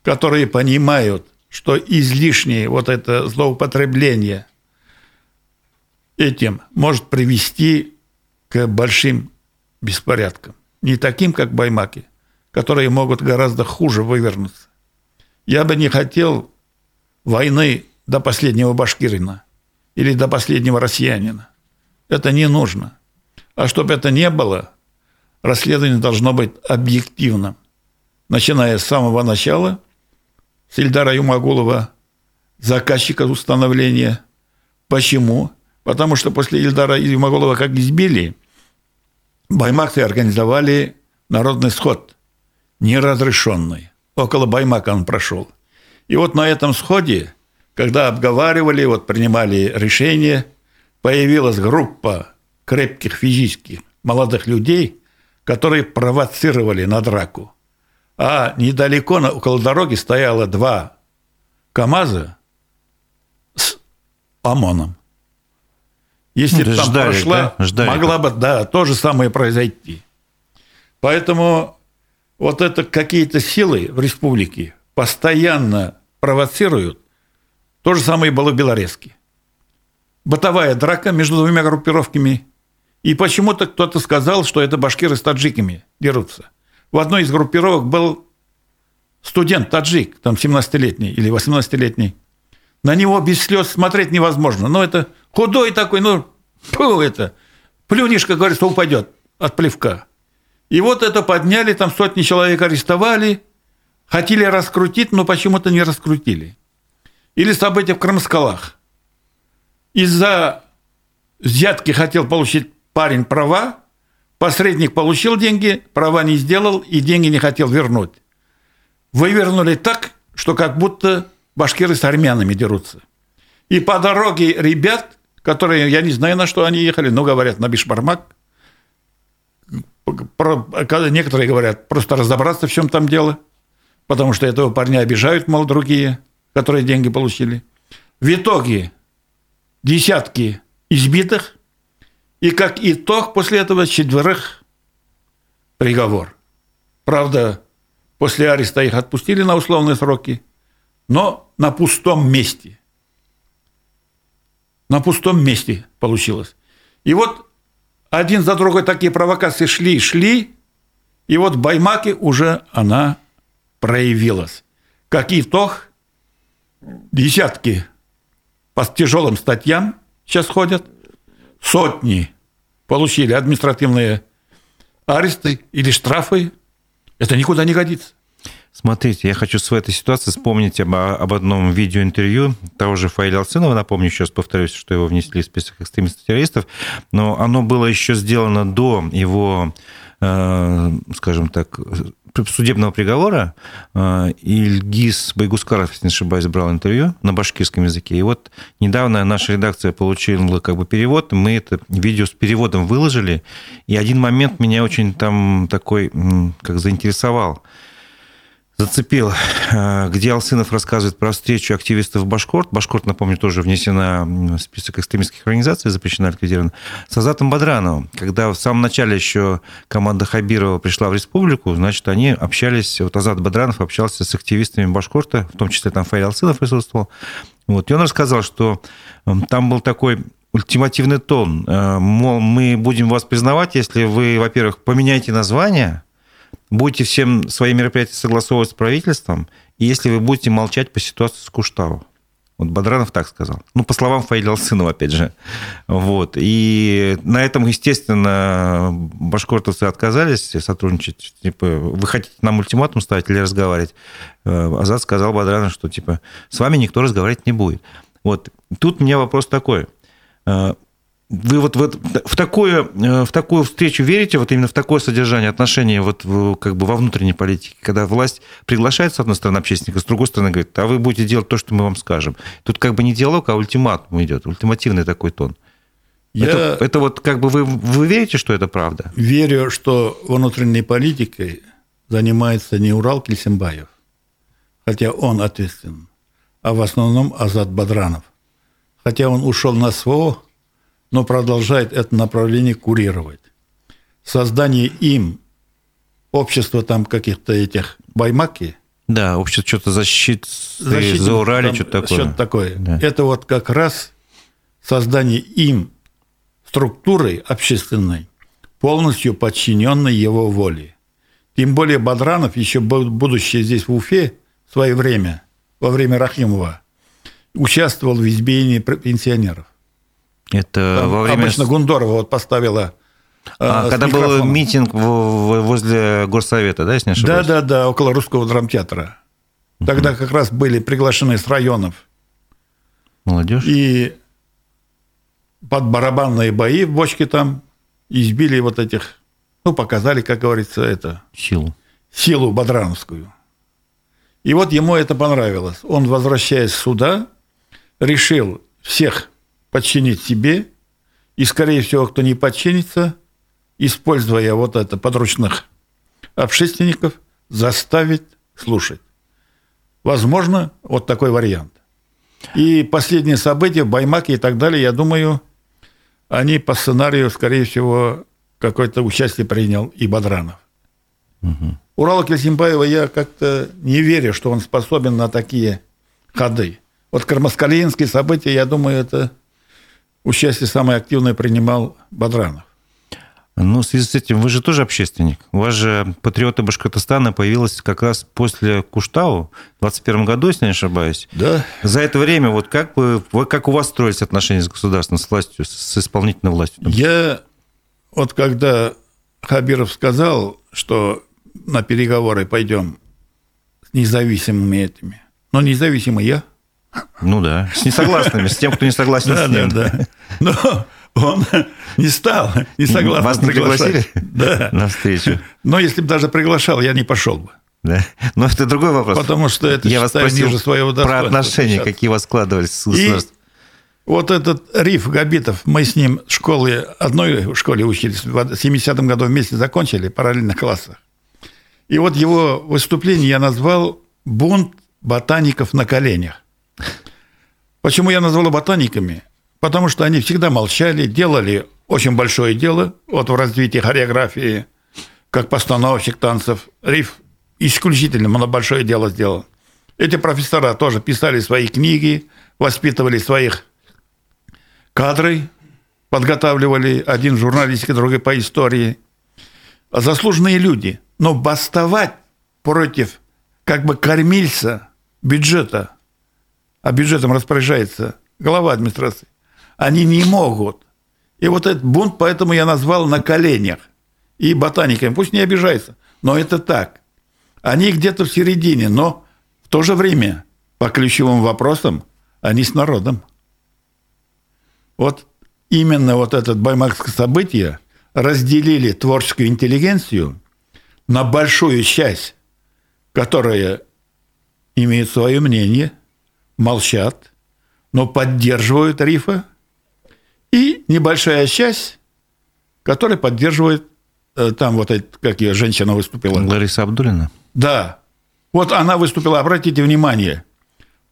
[SPEAKER 2] которые понимают, что излишнее вот это злоупотребление этим может привести к большим беспорядкам. Не таким, как Баймаки, которые могут гораздо хуже вывернуться. Я бы не хотел войны до последнего башкирина или до последнего россиянина. Это не нужно. А чтобы это не было, расследование должно быть объективным. Начиная с самого начала, с Ильдара Юмагулова, заказчика установления. Почему? Потому что после Ильдара Юмагулова как избили, баймакцы организовали народный сход, неразрешенный около Баймака он прошел. И вот на этом сходе, когда обговаривали, вот принимали решение, появилась группа крепких физических молодых людей, которые провоцировали на драку. А недалеко, около дороги, стояло два КАМАЗа с ОМОНом. Если ну, там ждали, прошла, да? ждали, могла бы, да, то же самое произойти. Поэтому вот это какие-то силы в республике постоянно провоцируют. То же самое было в Белорецке. Бытовая драка между двумя группировками. И почему-то кто-то сказал, что это башкиры с таджиками дерутся. В одной из группировок был студент таджик, там 17-летний или 18-летний. На него без слез смотреть невозможно. Но это худой такой, ну, фу, это, плюнешь, как говорится, упадет от плевка. И вот это подняли, там сотни человек арестовали, хотели раскрутить, но почему-то не раскрутили. Или события в Крымскалах. Из-за взятки хотел получить парень права, посредник получил деньги, права не сделал и деньги не хотел вернуть. Вывернули так, что как будто башкиры с армянами дерутся. И по дороге ребят, которые, я не знаю, на что они ехали, но говорят, на Бишбармак, некоторые говорят, просто разобраться, в чем там дело, потому что этого парня обижают, мол, другие, которые деньги получили. В итоге десятки избитых, и как итог после этого четверых приговор. Правда, после ареста их отпустили на условные сроки, но на пустом месте. На пустом месте получилось. И вот один за другой такие провокации шли, шли, и вот в Баймаке уже она проявилась. Как итог, десятки по тяжелым статьям сейчас ходят, сотни получили административные аресты или штрафы. Это никуда не годится.
[SPEAKER 1] Смотрите, я хочу с этой ситуации вспомнить об, об одном видеоинтервью того же Фаиля Алцинова. Напомню, сейчас повторюсь, что его внесли в список экстремистов-террористов, но оно было еще сделано до его, э, скажем так, судебного приговора. Э, Ильгиз Байгускаров, если не ошибаюсь, брал интервью на башкирском языке. И вот недавно наша редакция получила как бы перевод, мы это видео с переводом выложили, и один момент меня очень там такой, как заинтересовал – зацепил, э, где Алсынов рассказывает про встречу активистов Башкорт. Башкорт, напомню, тоже внесена в список экстремистских организаций, запрещена ликвидирована. С Азатом Бадрановым. Когда в самом начале еще команда Хабирова пришла в республику, значит, они общались, вот Азат Бадранов общался с активистами Башкорта, в том числе там Фаиль Алсынов присутствовал. Вот. И он рассказал, что там был такой ультимативный тон. Э, мол, мы будем вас признавать, если вы, во-первых, поменяете название, будете всем свои мероприятия согласовывать с правительством, и если вы будете молчать по ситуации с Куштау. Вот Бадранов так сказал. Ну, по словам Фаиля Алсынова, опять же. Вот. И на этом, естественно, башкортовцы отказались сотрудничать. Типа, вы хотите нам ультиматум ставить или разговаривать? Э, Азат сказал Бадранов, что, типа, с вами никто разговаривать не будет. Вот. Тут у меня вопрос такой. Вы вот, вот в, такое, э, в такую встречу верите, вот именно в такое содержание отношений вот как бы во внутренней политике, когда власть приглашает, с одной стороны, общественника, с другой стороны, говорит, а вы будете делать то, что мы вам скажем. Тут как бы не диалог, а ультиматум идет, ультимативный такой тон. Я это, это вот как бы вы, вы верите, что это правда?
[SPEAKER 2] Верю, что внутренней политикой занимается не Урал Кельсимбаев, хотя он ответственен, а в основном Азат Бадранов. Хотя он ушел на СВО, но продолжает это направление курировать. Создание им общества там каких-то этих баймаки.
[SPEAKER 1] Да, общество что-то защит, защиты за Урале, что-то такое.
[SPEAKER 2] Что-то такое. Да. Это вот как раз создание им структуры общественной, полностью подчиненной его воле. Тем более Бадранов, еще будучи здесь в Уфе в свое время, во время Рахимова, участвовал в избиении пенсионеров.
[SPEAKER 1] Это Там во время...
[SPEAKER 2] Обычно Гундорова вот поставила
[SPEAKER 1] а, когда был митинг возле Горсовета, да, если не ошибаюсь?
[SPEAKER 2] Да, да, да, около Русского драмтеатра. Тогда как раз были приглашены с районов.
[SPEAKER 1] Молодежь.
[SPEAKER 2] И под барабанные бои в бочке там избили вот этих, ну, показали, как говорится, это...
[SPEAKER 1] Силу.
[SPEAKER 2] Силу Бодрановскую. И вот ему это понравилось. Он, возвращаясь сюда, решил всех подчинить себе, и, скорее всего, кто не подчинится, используя вот это подручных общественников, заставить слушать. Возможно, вот такой вариант. И последние события в Баймаке и так далее, я думаю, они по сценарию, скорее всего, какое-то участие принял и Бадранов. Угу. Урала Кельсимбаева я как-то не верю, что он способен на такие ходы. Вот кармаскалинские события, я думаю, это участие самое активное принимал Бадранов.
[SPEAKER 1] Ну, в связи с этим, вы же тоже общественник. У вас же «Патриоты Башкортостана» появилась как раз после Куштау в 2021 году, если не ошибаюсь.
[SPEAKER 2] Да.
[SPEAKER 1] За это время, вот как, вы, как у вас строились отношения с государством, с властью, с исполнительной властью?
[SPEAKER 2] Я вот когда Хабиров сказал, что на переговоры пойдем с независимыми этими, но независимый я –
[SPEAKER 1] ну да, с несогласными, с тем, кто не согласен с ним. Да, да.
[SPEAKER 2] Но он не стал, не согласен.
[SPEAKER 1] Вас не пригласили
[SPEAKER 2] да.
[SPEAKER 1] на встречу?
[SPEAKER 2] Но если бы даже приглашал, я не пошел бы.
[SPEAKER 1] Да. Но это другой вопрос.
[SPEAKER 2] Потому что это
[SPEAKER 1] я вас спросил ниже своего про отношения, какие у вас складывались с
[SPEAKER 2] государством. Вот этот Риф Габитов, мы с ним в школе, одной школе учились, в 70-м году вместе закончили, параллельных классах. И вот его выступление я назвал «Бунт ботаников на коленях». Почему я назвал ботаниками? Потому что они всегда молчали, делали очень большое дело вот в развитии хореографии, как постановщик танцев. Риф исключительно большое дело сделал. Эти профессора тоже писали свои книги, воспитывали своих кадры, подготавливали один журналистик, другой по истории. Заслуженные люди. Но бастовать против как бы кормильца бюджета – а бюджетом распоряжается глава администрации, они не могут. И вот этот бунт, поэтому я назвал на коленях. И ботаниками, пусть не обижается, но это так. Они где-то в середине, но в то же время по ключевым вопросам они с народом. Вот именно вот это баймакское событие разделили творческую интеллигенцию на большую часть, которая имеет свое мнение – молчат, но поддерживают Рифа, и небольшая часть, которая поддерживает э, там вот, как ее женщина выступила.
[SPEAKER 1] Лариса Абдулина?
[SPEAKER 2] Да. Вот она выступила, обратите внимание,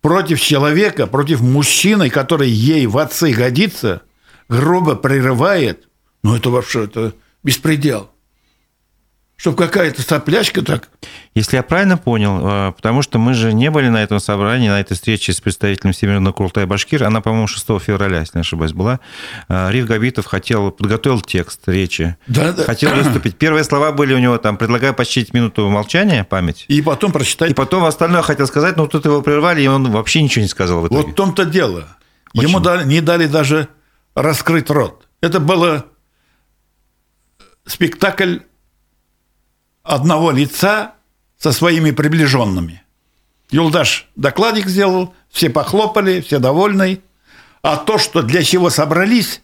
[SPEAKER 2] против человека, против мужчины, который ей в отцы годится, грубо прерывает, ну это вообще это беспредел. Чтобы какая-то соплячка так...
[SPEAKER 1] Если я правильно понял, э, потому что мы же не были на этом собрании, на этой встрече с представителем Всемирного Курултая Башкир, она, по-моему, 6 февраля, если не ошибаюсь, была. Э, Риф Габитов хотел, подготовил текст речи, да, да. хотел выступить. Первые слова были у него там, предлагаю почтить минуту молчания, память.
[SPEAKER 2] И потом прочитать.
[SPEAKER 1] И потом остальное хотел сказать, но тут его прервали, и он вообще ничего не сказал в итоге.
[SPEAKER 2] Вот в том-то дело. Почему? Ему дали, не дали даже раскрыть рот. Это было спектакль одного лица со своими приближенными. Юлдаш докладик сделал, все похлопали, все довольны. А то, что для чего собрались,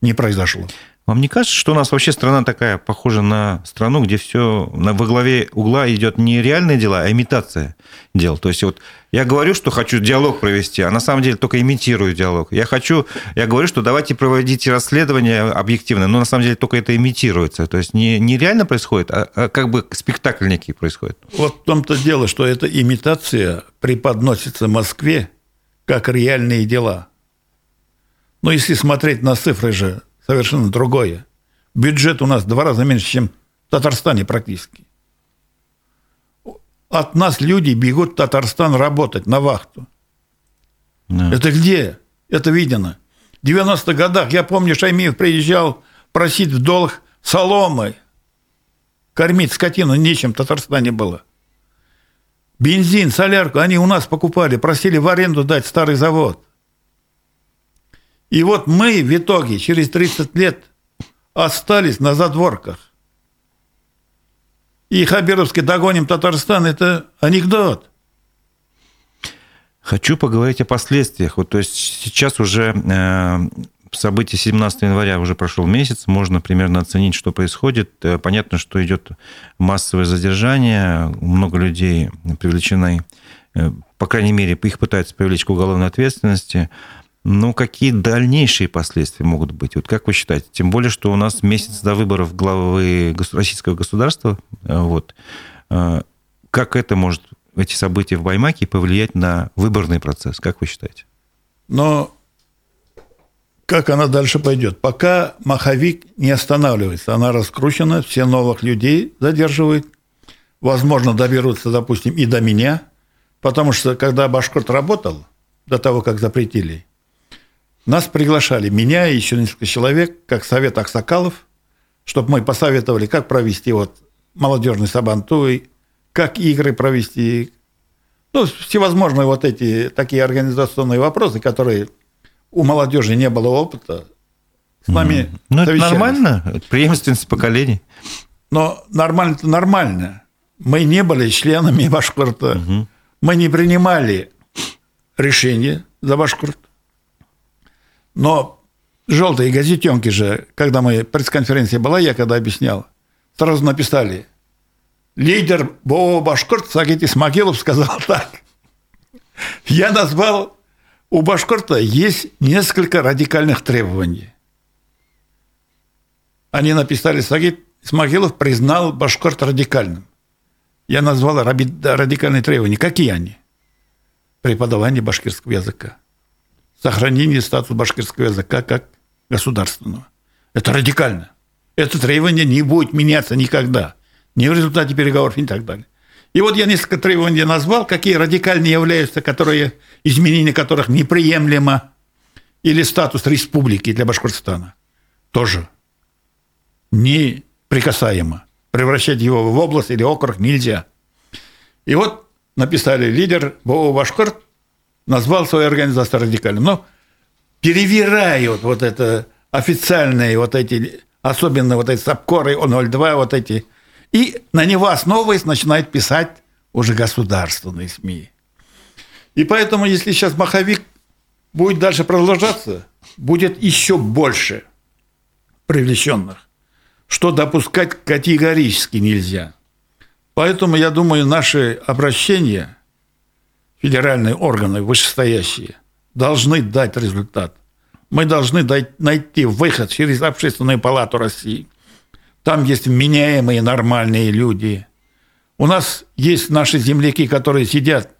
[SPEAKER 2] не произошло.
[SPEAKER 1] Вам не кажется, что у нас вообще страна такая похожа на страну, где все на, во главе угла идет не реальные дела, а имитация дел? То есть вот я говорю, что хочу диалог провести, а на самом деле только имитирую диалог. Я хочу, я говорю, что давайте проводите расследование объективно, но на самом деле только это имитируется. То есть не, не реально происходит, а, а как бы спектакль некий происходит.
[SPEAKER 2] Вот в том-то дело, что эта имитация преподносится Москве как реальные дела. Но если смотреть на цифры же совершенно другое. Бюджет у нас в два раза меньше, чем в Татарстане практически. От нас люди бегут в Татарстан работать на вахту. Да. Это где? Это видно. В 90-х годах, я помню, Шаймиев приезжал просить в долг соломы. Кормить скотину нечем в Татарстане было. Бензин, солярку они у нас покупали, просили в аренду дать старый завод. И вот мы в итоге через 30 лет остались на задворках. И Хабировский догоним Татарстан – это анекдот.
[SPEAKER 1] Хочу поговорить о последствиях. Вот, то есть сейчас уже э, событие 17 января уже прошел месяц, можно примерно оценить, что происходит. Э, понятно, что идет массовое задержание, много людей привлечены, э, по крайней мере, их пытаются привлечь к уголовной ответственности. Ну, какие дальнейшие последствия могут быть? Вот как вы считаете? Тем более, что у нас месяц до выборов главы российского государства. Э, вот. Э, как это может, эти события в Баймаке, повлиять на выборный процесс? Как вы считаете?
[SPEAKER 2] Но как она дальше пойдет? Пока маховик не останавливается, она раскручена, все новых людей задерживают, возможно, доберутся, допустим, и до меня, потому что когда Башкорт работал, до того, как запретили, нас приглашали, меня и еще несколько человек, как совет Аксакалов, чтобы мы посоветовали, как провести вот молодежный сабантуй, как игры провести, ну, всевозможные вот эти такие организационные вопросы, которые у молодежи не было опыта,
[SPEAKER 1] с нами mm. Ну, это нормально, преемственность поколений.
[SPEAKER 2] Но нормально-то нормально. Мы не были членами Башкорта, угу. мы не принимали решения за Башкорт. Но желтые газетенки же, когда мы пресс-конференция была, я когда объяснял, сразу написали, лидер БО Башкорт Сагит Исмагилов сказал так. Я назвал, у Башкорта есть несколько радикальных требований. Они написали, Сагит Исмагилов признал Башкорт радикальным. Я назвал радикальные требования. Какие они? Преподавание башкирского языка сохранение статуса башкирского языка как государственного. Это радикально. Это требование не будет меняться никогда. Ни в результате переговоров, ни так далее. И вот я несколько требований назвал, какие радикальные являются, которые, изменение которых неприемлемо, или статус республики для Башкортостана тоже неприкасаемо. Превращать его в область или округ нельзя. И вот написали лидер БО «Башкорт» назвал свою организацию радикальным. Но перевирают вот это официальные вот эти, особенно вот эти САПКОРы, О-02, вот эти, и на него основываясь начинает писать уже государственные СМИ. И поэтому, если сейчас маховик будет дальше продолжаться, будет еще больше привлеченных, что допускать категорически нельзя. Поэтому, я думаю, наши обращения – федеральные органы вышестоящие должны дать результат. Мы должны дать, найти выход через Общественную палату России. Там есть меняемые нормальные люди. У нас есть наши земляки, которые сидят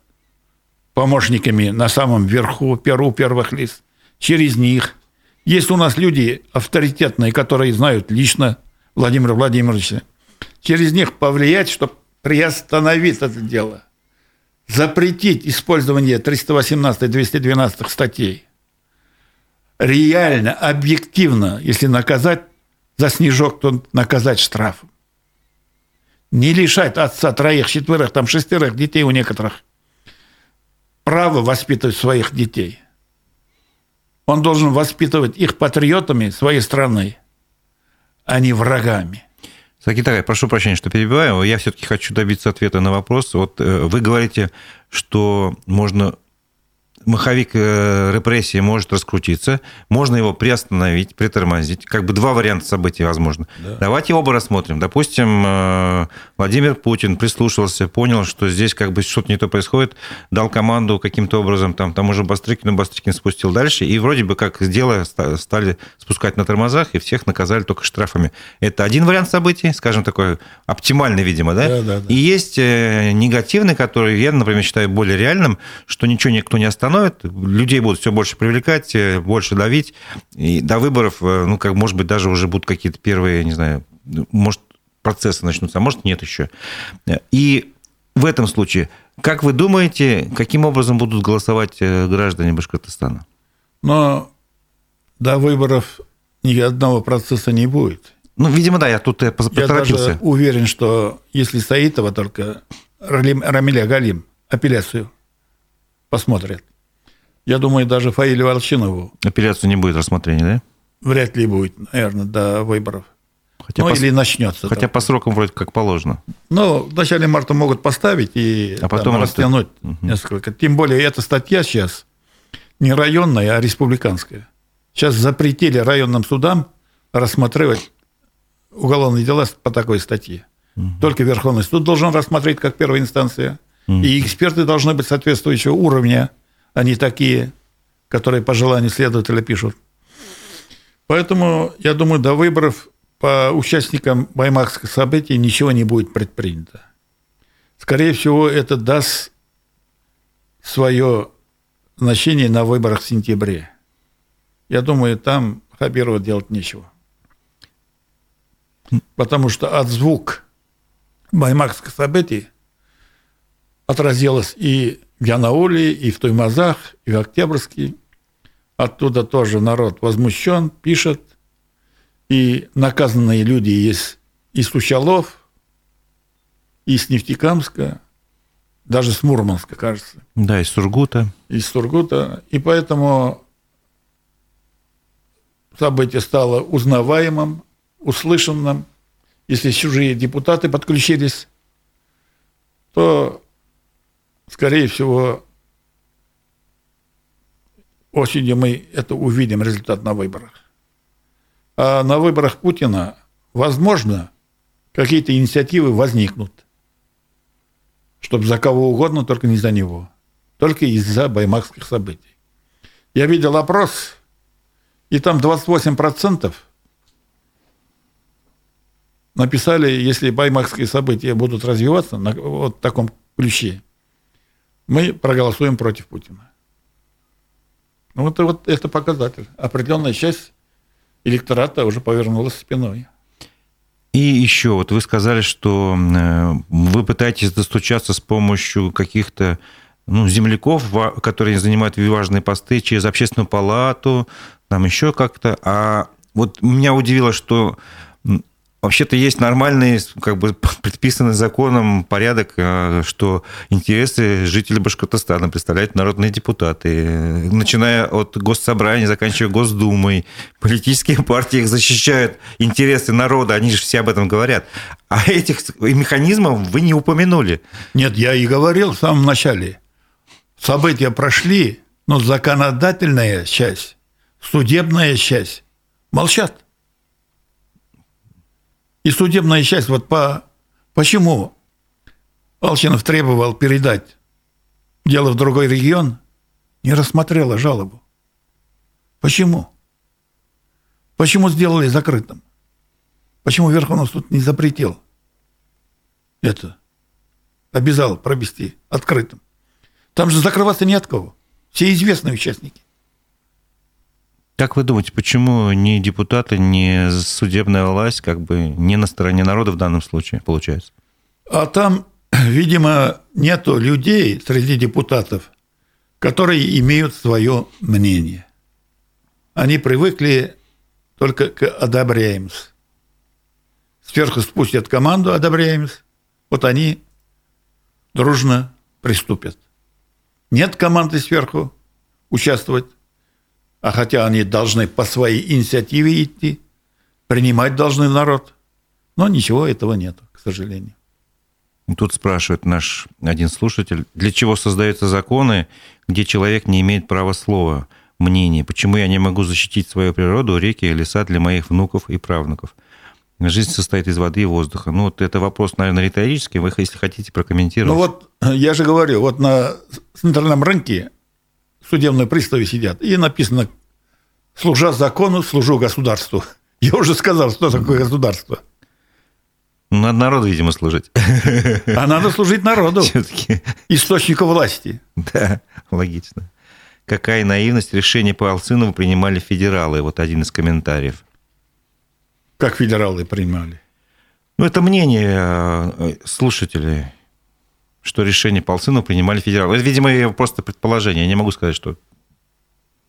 [SPEAKER 2] помощниками на самом верху, перу первых лиц. Через них. Есть у нас люди авторитетные, которые знают лично Владимира Владимировича. через них повлиять, чтобы приостановить это дело. Запретить использование 318-212 статей. Реально, объективно, если наказать за снежок, то наказать штрафом. Не лишать отца троих, четверых, там шестерых детей у некоторых права воспитывать своих детей. Он должен воспитывать их патриотами своей страны, а не врагами.
[SPEAKER 1] Сакитарай, прошу прощения, что перебиваю. Я все-таки хочу добиться ответа на вопрос. Вот э, вы говорите, что можно маховик э, репрессии может раскрутиться, можно его приостановить, притормозить. Как бы два варианта событий возможно. Да. Давайте оба рассмотрим. Допустим, э, Владимир Путин прислушался, понял, что здесь как бы что-то не то происходит, дал команду каким-то образом там, тому же Бастрыкину, Бастрыкин спустил дальше, и вроде бы как дело стали спускать на тормозах, и всех наказали только штрафами. Это один вариант событий, скажем, такой оптимальный, видимо, да? Да, да, да. И есть э, негативный, который я, например, считаю более реальным, что ничего никто не остановит, остановит, людей будут все больше привлекать, э, больше давить, и до выборов, э, ну, как, может быть, даже уже будут какие-то первые, не знаю, может, процессы начнутся, а может, нет еще. И в этом случае, как вы думаете, каким образом будут голосовать э, граждане Башкортостана?
[SPEAKER 2] Но до выборов ни одного процесса не будет.
[SPEAKER 1] Ну, видимо, да, я тут поторопился.
[SPEAKER 2] Я даже уверен, что если Саитова только Рамиля Галим апелляцию посмотрят, я думаю, даже Фаилю Волчинову.
[SPEAKER 1] Апелляцию не будет рассмотрения, да?
[SPEAKER 2] Вряд ли будет, наверное, до выборов. Хотя ну, по, или начнется.
[SPEAKER 1] Хотя там. по срокам вроде как положено.
[SPEAKER 2] Ну, в начале марта могут поставить и а потом там, растянуть угу. несколько. Тем более, эта статья сейчас не районная, а республиканская. Сейчас запретили районным судам рассматривать уголовные дела по такой статье. Угу. Только Верховный суд должен рассмотреть как первая инстанция. Угу. И эксперты должны быть соответствующего уровня они такие, которые по желанию следователя пишут. Поэтому, я думаю, до выборов по участникам баймакских событий ничего не будет предпринято. Скорее всего, это даст свое значение на выборах в сентябре. Я думаю, там Хабирова делать нечего. Потому что от звук баймакских событий отразилось и в Янауле, и в Туймазах, и в Октябрьске. Оттуда тоже народ возмущен, пишет. И наказанные люди есть и с Учалов, и с Нефтекамска, даже с Мурманска, кажется.
[SPEAKER 1] Да, из Сургута.
[SPEAKER 2] Из Сургута. И поэтому событие стало узнаваемым, услышанным. Если чужие депутаты подключились, то скорее всего, осенью мы это увидим, результат на выборах. А на выборах Путина, возможно, какие-то инициативы возникнут, чтобы за кого угодно, только не за него, только из-за баймакских событий. Я видел опрос, и там 28% написали, если баймакские события будут развиваться на вот таком ключе, мы проголосуем против Путина. Ну, вот, вот это показатель. Определенная часть электората уже повернулась спиной.
[SPEAKER 1] И еще, вот вы сказали, что э, вы пытаетесь достучаться с помощью каких-то ну, земляков, которые занимают важные посты, через общественную палату, там еще как-то. А вот меня удивило, что Вообще-то есть нормальный, как бы предписанный законом порядок, э, что интересы жителей Башкортостана представляют народные депутаты. Начиная от госсобрания, заканчивая Госдумой. Политические партии их защищают интересы народа, они же все об этом говорят. А этих механизмов вы не упомянули.
[SPEAKER 2] Нет, я и говорил в самом начале. События прошли, но законодательная часть, судебная часть молчат. И судебная часть, вот по... Почему Алчинов требовал передать дело в другой регион, не рассмотрела жалобу? Почему? Почему сделали закрытым? Почему Верховный суд не запретил это? Обязал провести открытым. Там же закрываться не от кого. Все известные участники.
[SPEAKER 1] Как вы думаете, почему ни депутаты, ни судебная власть как бы не на стороне народа в данном случае получается?
[SPEAKER 2] А там, видимо, нету людей среди депутатов, которые имеют свое мнение. Они привыкли только к одобряемся. Сверху спустят команду одобряемся, вот они дружно приступят. Нет команды сверху участвовать, а хотя они должны по своей инициативе идти, принимать должны народ. Но ничего этого нет, к сожалению.
[SPEAKER 1] Тут спрашивает наш один слушатель, для чего создаются законы, где человек не имеет права слова, мнения? Почему я не могу защитить свою природу, реки и леса для моих внуков и правнуков? Жизнь состоит из воды и воздуха. Ну, вот это вопрос, наверное, риторический. Вы, если хотите, прокомментировать.
[SPEAKER 2] Ну, вот я же говорю, вот на центральном рынке судебные приставы сидят, и написано «служа закону, служу государству». Я уже сказал, что такое государство.
[SPEAKER 1] Ну, надо народу, видимо, служить.
[SPEAKER 2] А надо служить народу. Все-таки. Источнику власти.
[SPEAKER 1] Да, логично. Какая наивность. Решение по Алцынову принимали федералы. Вот один из комментариев.
[SPEAKER 2] Как федералы принимали?
[SPEAKER 1] Ну, это мнение э, слушателей, что решение по Алцынову принимали федералы. Это, видимо, просто предположение. Я не могу сказать, что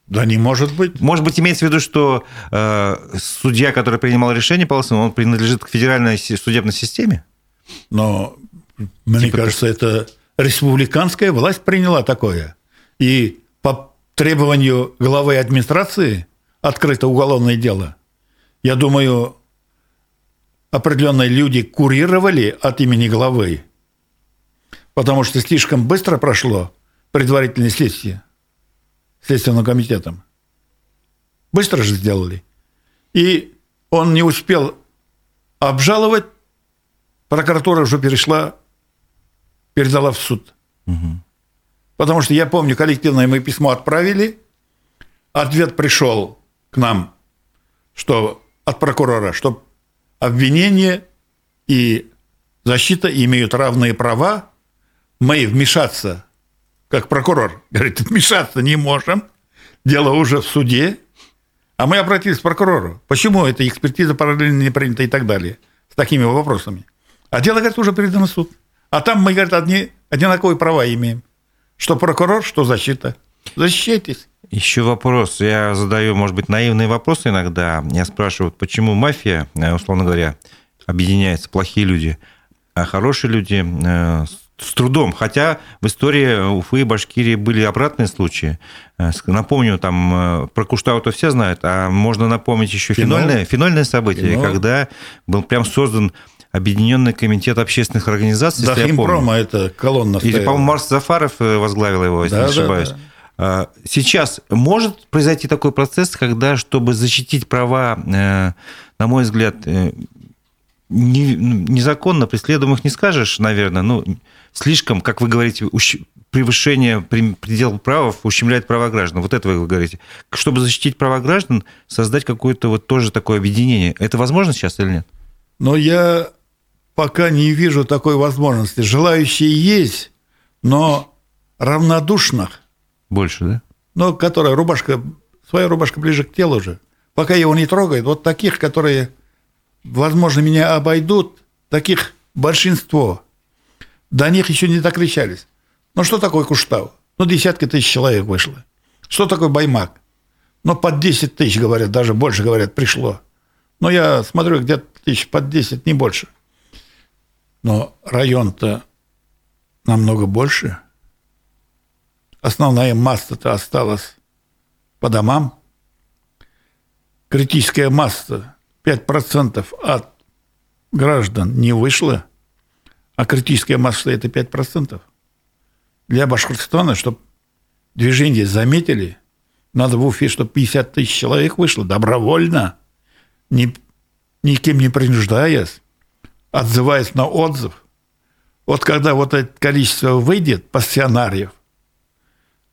[SPEAKER 2] да не может быть.
[SPEAKER 1] Может быть, имеется в виду, что э, судья, который принимал решение по он принадлежит к федеральной судебной системе?
[SPEAKER 2] Но мне типа кажется, как... это республиканская власть приняла такое. И по требованию главы администрации открыто уголовное дело. Я думаю, определенные люди курировали от имени главы, потому что слишком быстро прошло предварительное следствие. Следственным комитетом. Быстро же сделали. И он не успел обжаловать, прокуратура уже перешла, передала в суд. Угу. Потому что я помню, коллективное мы письмо отправили, ответ пришел к нам, что от прокурора, что обвинение и защита имеют равные права, мы вмешаться как прокурор, говорит, вмешаться не можем, дело уже в суде, а мы обратились к прокурору. Почему эта экспертиза параллельно не принята и так далее, с такими вопросами. А дело, говорит, уже передано в суд. А там мы, говорит, одни, одинаковые права имеем. Что прокурор, что защита. Защищайтесь.
[SPEAKER 1] Еще вопрос. Я задаю, может быть, наивные вопросы иногда. Я спрашиваю, почему мафия, э, условно говоря, объединяется, плохие люди, а хорошие люди э, с трудом. Хотя в истории Уфы и Башкирии были обратные случаи. Э, напомню, там э, про Куштау-то все знают, а можно напомнить еще Фенол. фенольное, фенольное событие, Фенол. когда был прям создан Объединенный комитет общественных организаций,
[SPEAKER 2] да, помню. это колонна
[SPEAKER 1] Или, по-моему, Марс Зафаров э, возглавил его, если да, не ошибаюсь. Да, да. Сейчас может произойти такой процесс, когда, чтобы защитить права, на мой взгляд, незаконно преследуемых не скажешь, наверное, ну, слишком, как вы говорите, превышение пределов прав ущемляет права граждан. Вот это вы говорите. Чтобы защитить права граждан, создать какое-то вот тоже такое объединение. Это возможно сейчас или нет?
[SPEAKER 2] Но я пока не вижу такой возможности. Желающие есть, но равнодушных.
[SPEAKER 1] Больше, да?
[SPEAKER 2] Ну, которая рубашка, своя рубашка ближе к телу же. Пока его не трогает, вот таких, которые, возможно, меня обойдут, таких большинство. До них еще не докричались. Ну, что такое Куштау? Ну, десятки тысяч человек вышло. Что такое Баймак? Ну, под 10 тысяч, говорят, даже больше, говорят, пришло. Но я смотрю, где-то тысяч под 10, не больше. Но район-то намного больше. Основная масса-то осталась по домам. Критическая масса 5% от граждан не вышла а критическая масса – это 5%. Для Башкортостана, чтобы движение заметили, надо в Уфе, чтобы 50 тысяч человек вышло добровольно, ни, никем не принуждаясь, отзываясь на отзыв. Вот когда вот это количество выйдет по сценариев,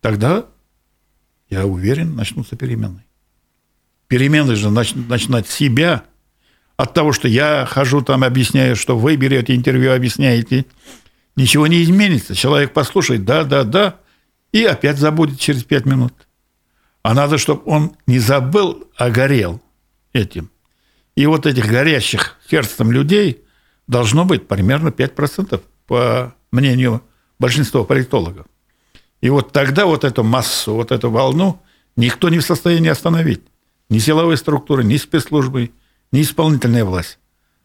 [SPEAKER 2] тогда, я уверен, начнутся перемены. Перемены же начинать себя – от того, что я хожу там, объясняю, что вы берете интервью, объясняете, ничего не изменится. Человек послушает, да, да, да, и опять забудет через пять минут. а надо, чтобы он не забыл, а горел этим. И вот этих горящих сердцем людей должно быть примерно 5%, по мнению большинства политологов. И вот тогда вот эту массу, вот эту волну никто не в состоянии остановить. Ни силовые структуры, ни спецслужбы, ни исполнительная власть.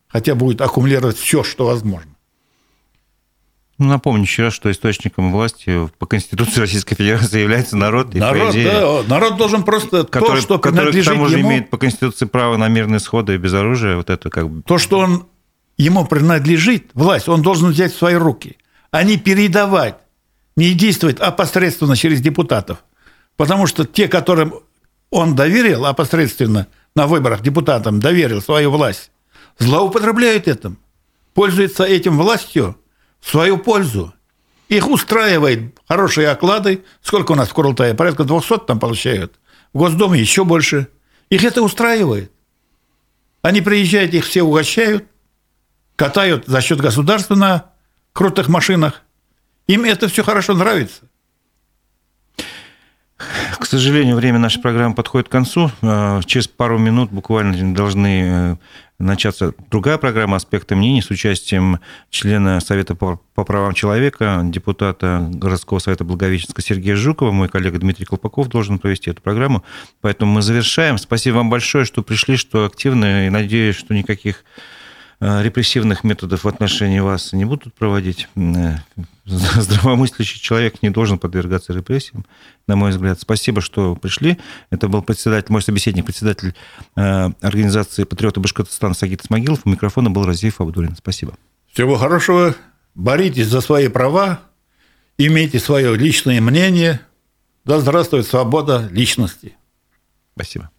[SPEAKER 2] Хотя будет аккумулировать все, что возможно.
[SPEAKER 1] Ну, напомню еще раз, что источником власти по Конституции Российской Федерации является народ.
[SPEAKER 2] И народ, идее, да, народ должен просто
[SPEAKER 1] который,
[SPEAKER 2] то, что
[SPEAKER 1] который,
[SPEAKER 2] принадлежит
[SPEAKER 1] к тому же
[SPEAKER 2] ему...
[SPEAKER 1] имеет по Конституции право на мирные сходы и без оружия, вот это как бы...
[SPEAKER 2] То, что он, ему принадлежит, власть, он должен взять в свои руки, а не передавать, не действовать опосредственно через депутатов. Потому что те, которым он доверил опосредственно на выборах депутатам, доверил свою власть, злоупотребляют этим, пользуются этим властью – в свою пользу. Их устраивает хорошие оклады. Сколько у нас в Курултае? Порядка 200 там получают. В Госдуме еще больше. Их это устраивает. Они приезжают, их все угощают, катают за счет государства на крутых машинах. Им это все хорошо нравится.
[SPEAKER 1] К сожалению, время нашей программы подходит к концу. А, через пару минут буквально должны э, начаться другая программа «Аспекты мнений» с участием члена Совета по правам человека, депутата городского совета Благовещенска Сергея Жукова. Мой коллега Дмитрий Колпаков должен провести эту программу. Поэтому мы завершаем. Спасибо вам большое, что пришли, что активны. И надеюсь, что никаких репрессивных методов в отношении вас не будут проводить. Э, здравомыслящий человек не должен подвергаться репрессиям, на мой взгляд. Спасибо, что пришли. Это был председатель, мой собеседник, председатель э, организации «Патриоты Башкортостана» Сагит Смогилов. У микрофона был Разиев Абдулин. Спасибо.
[SPEAKER 2] Всего хорошего. Боритесь за свои права, имейте свое личное мнение. Да здравствует свобода личности.
[SPEAKER 1] Спасибо.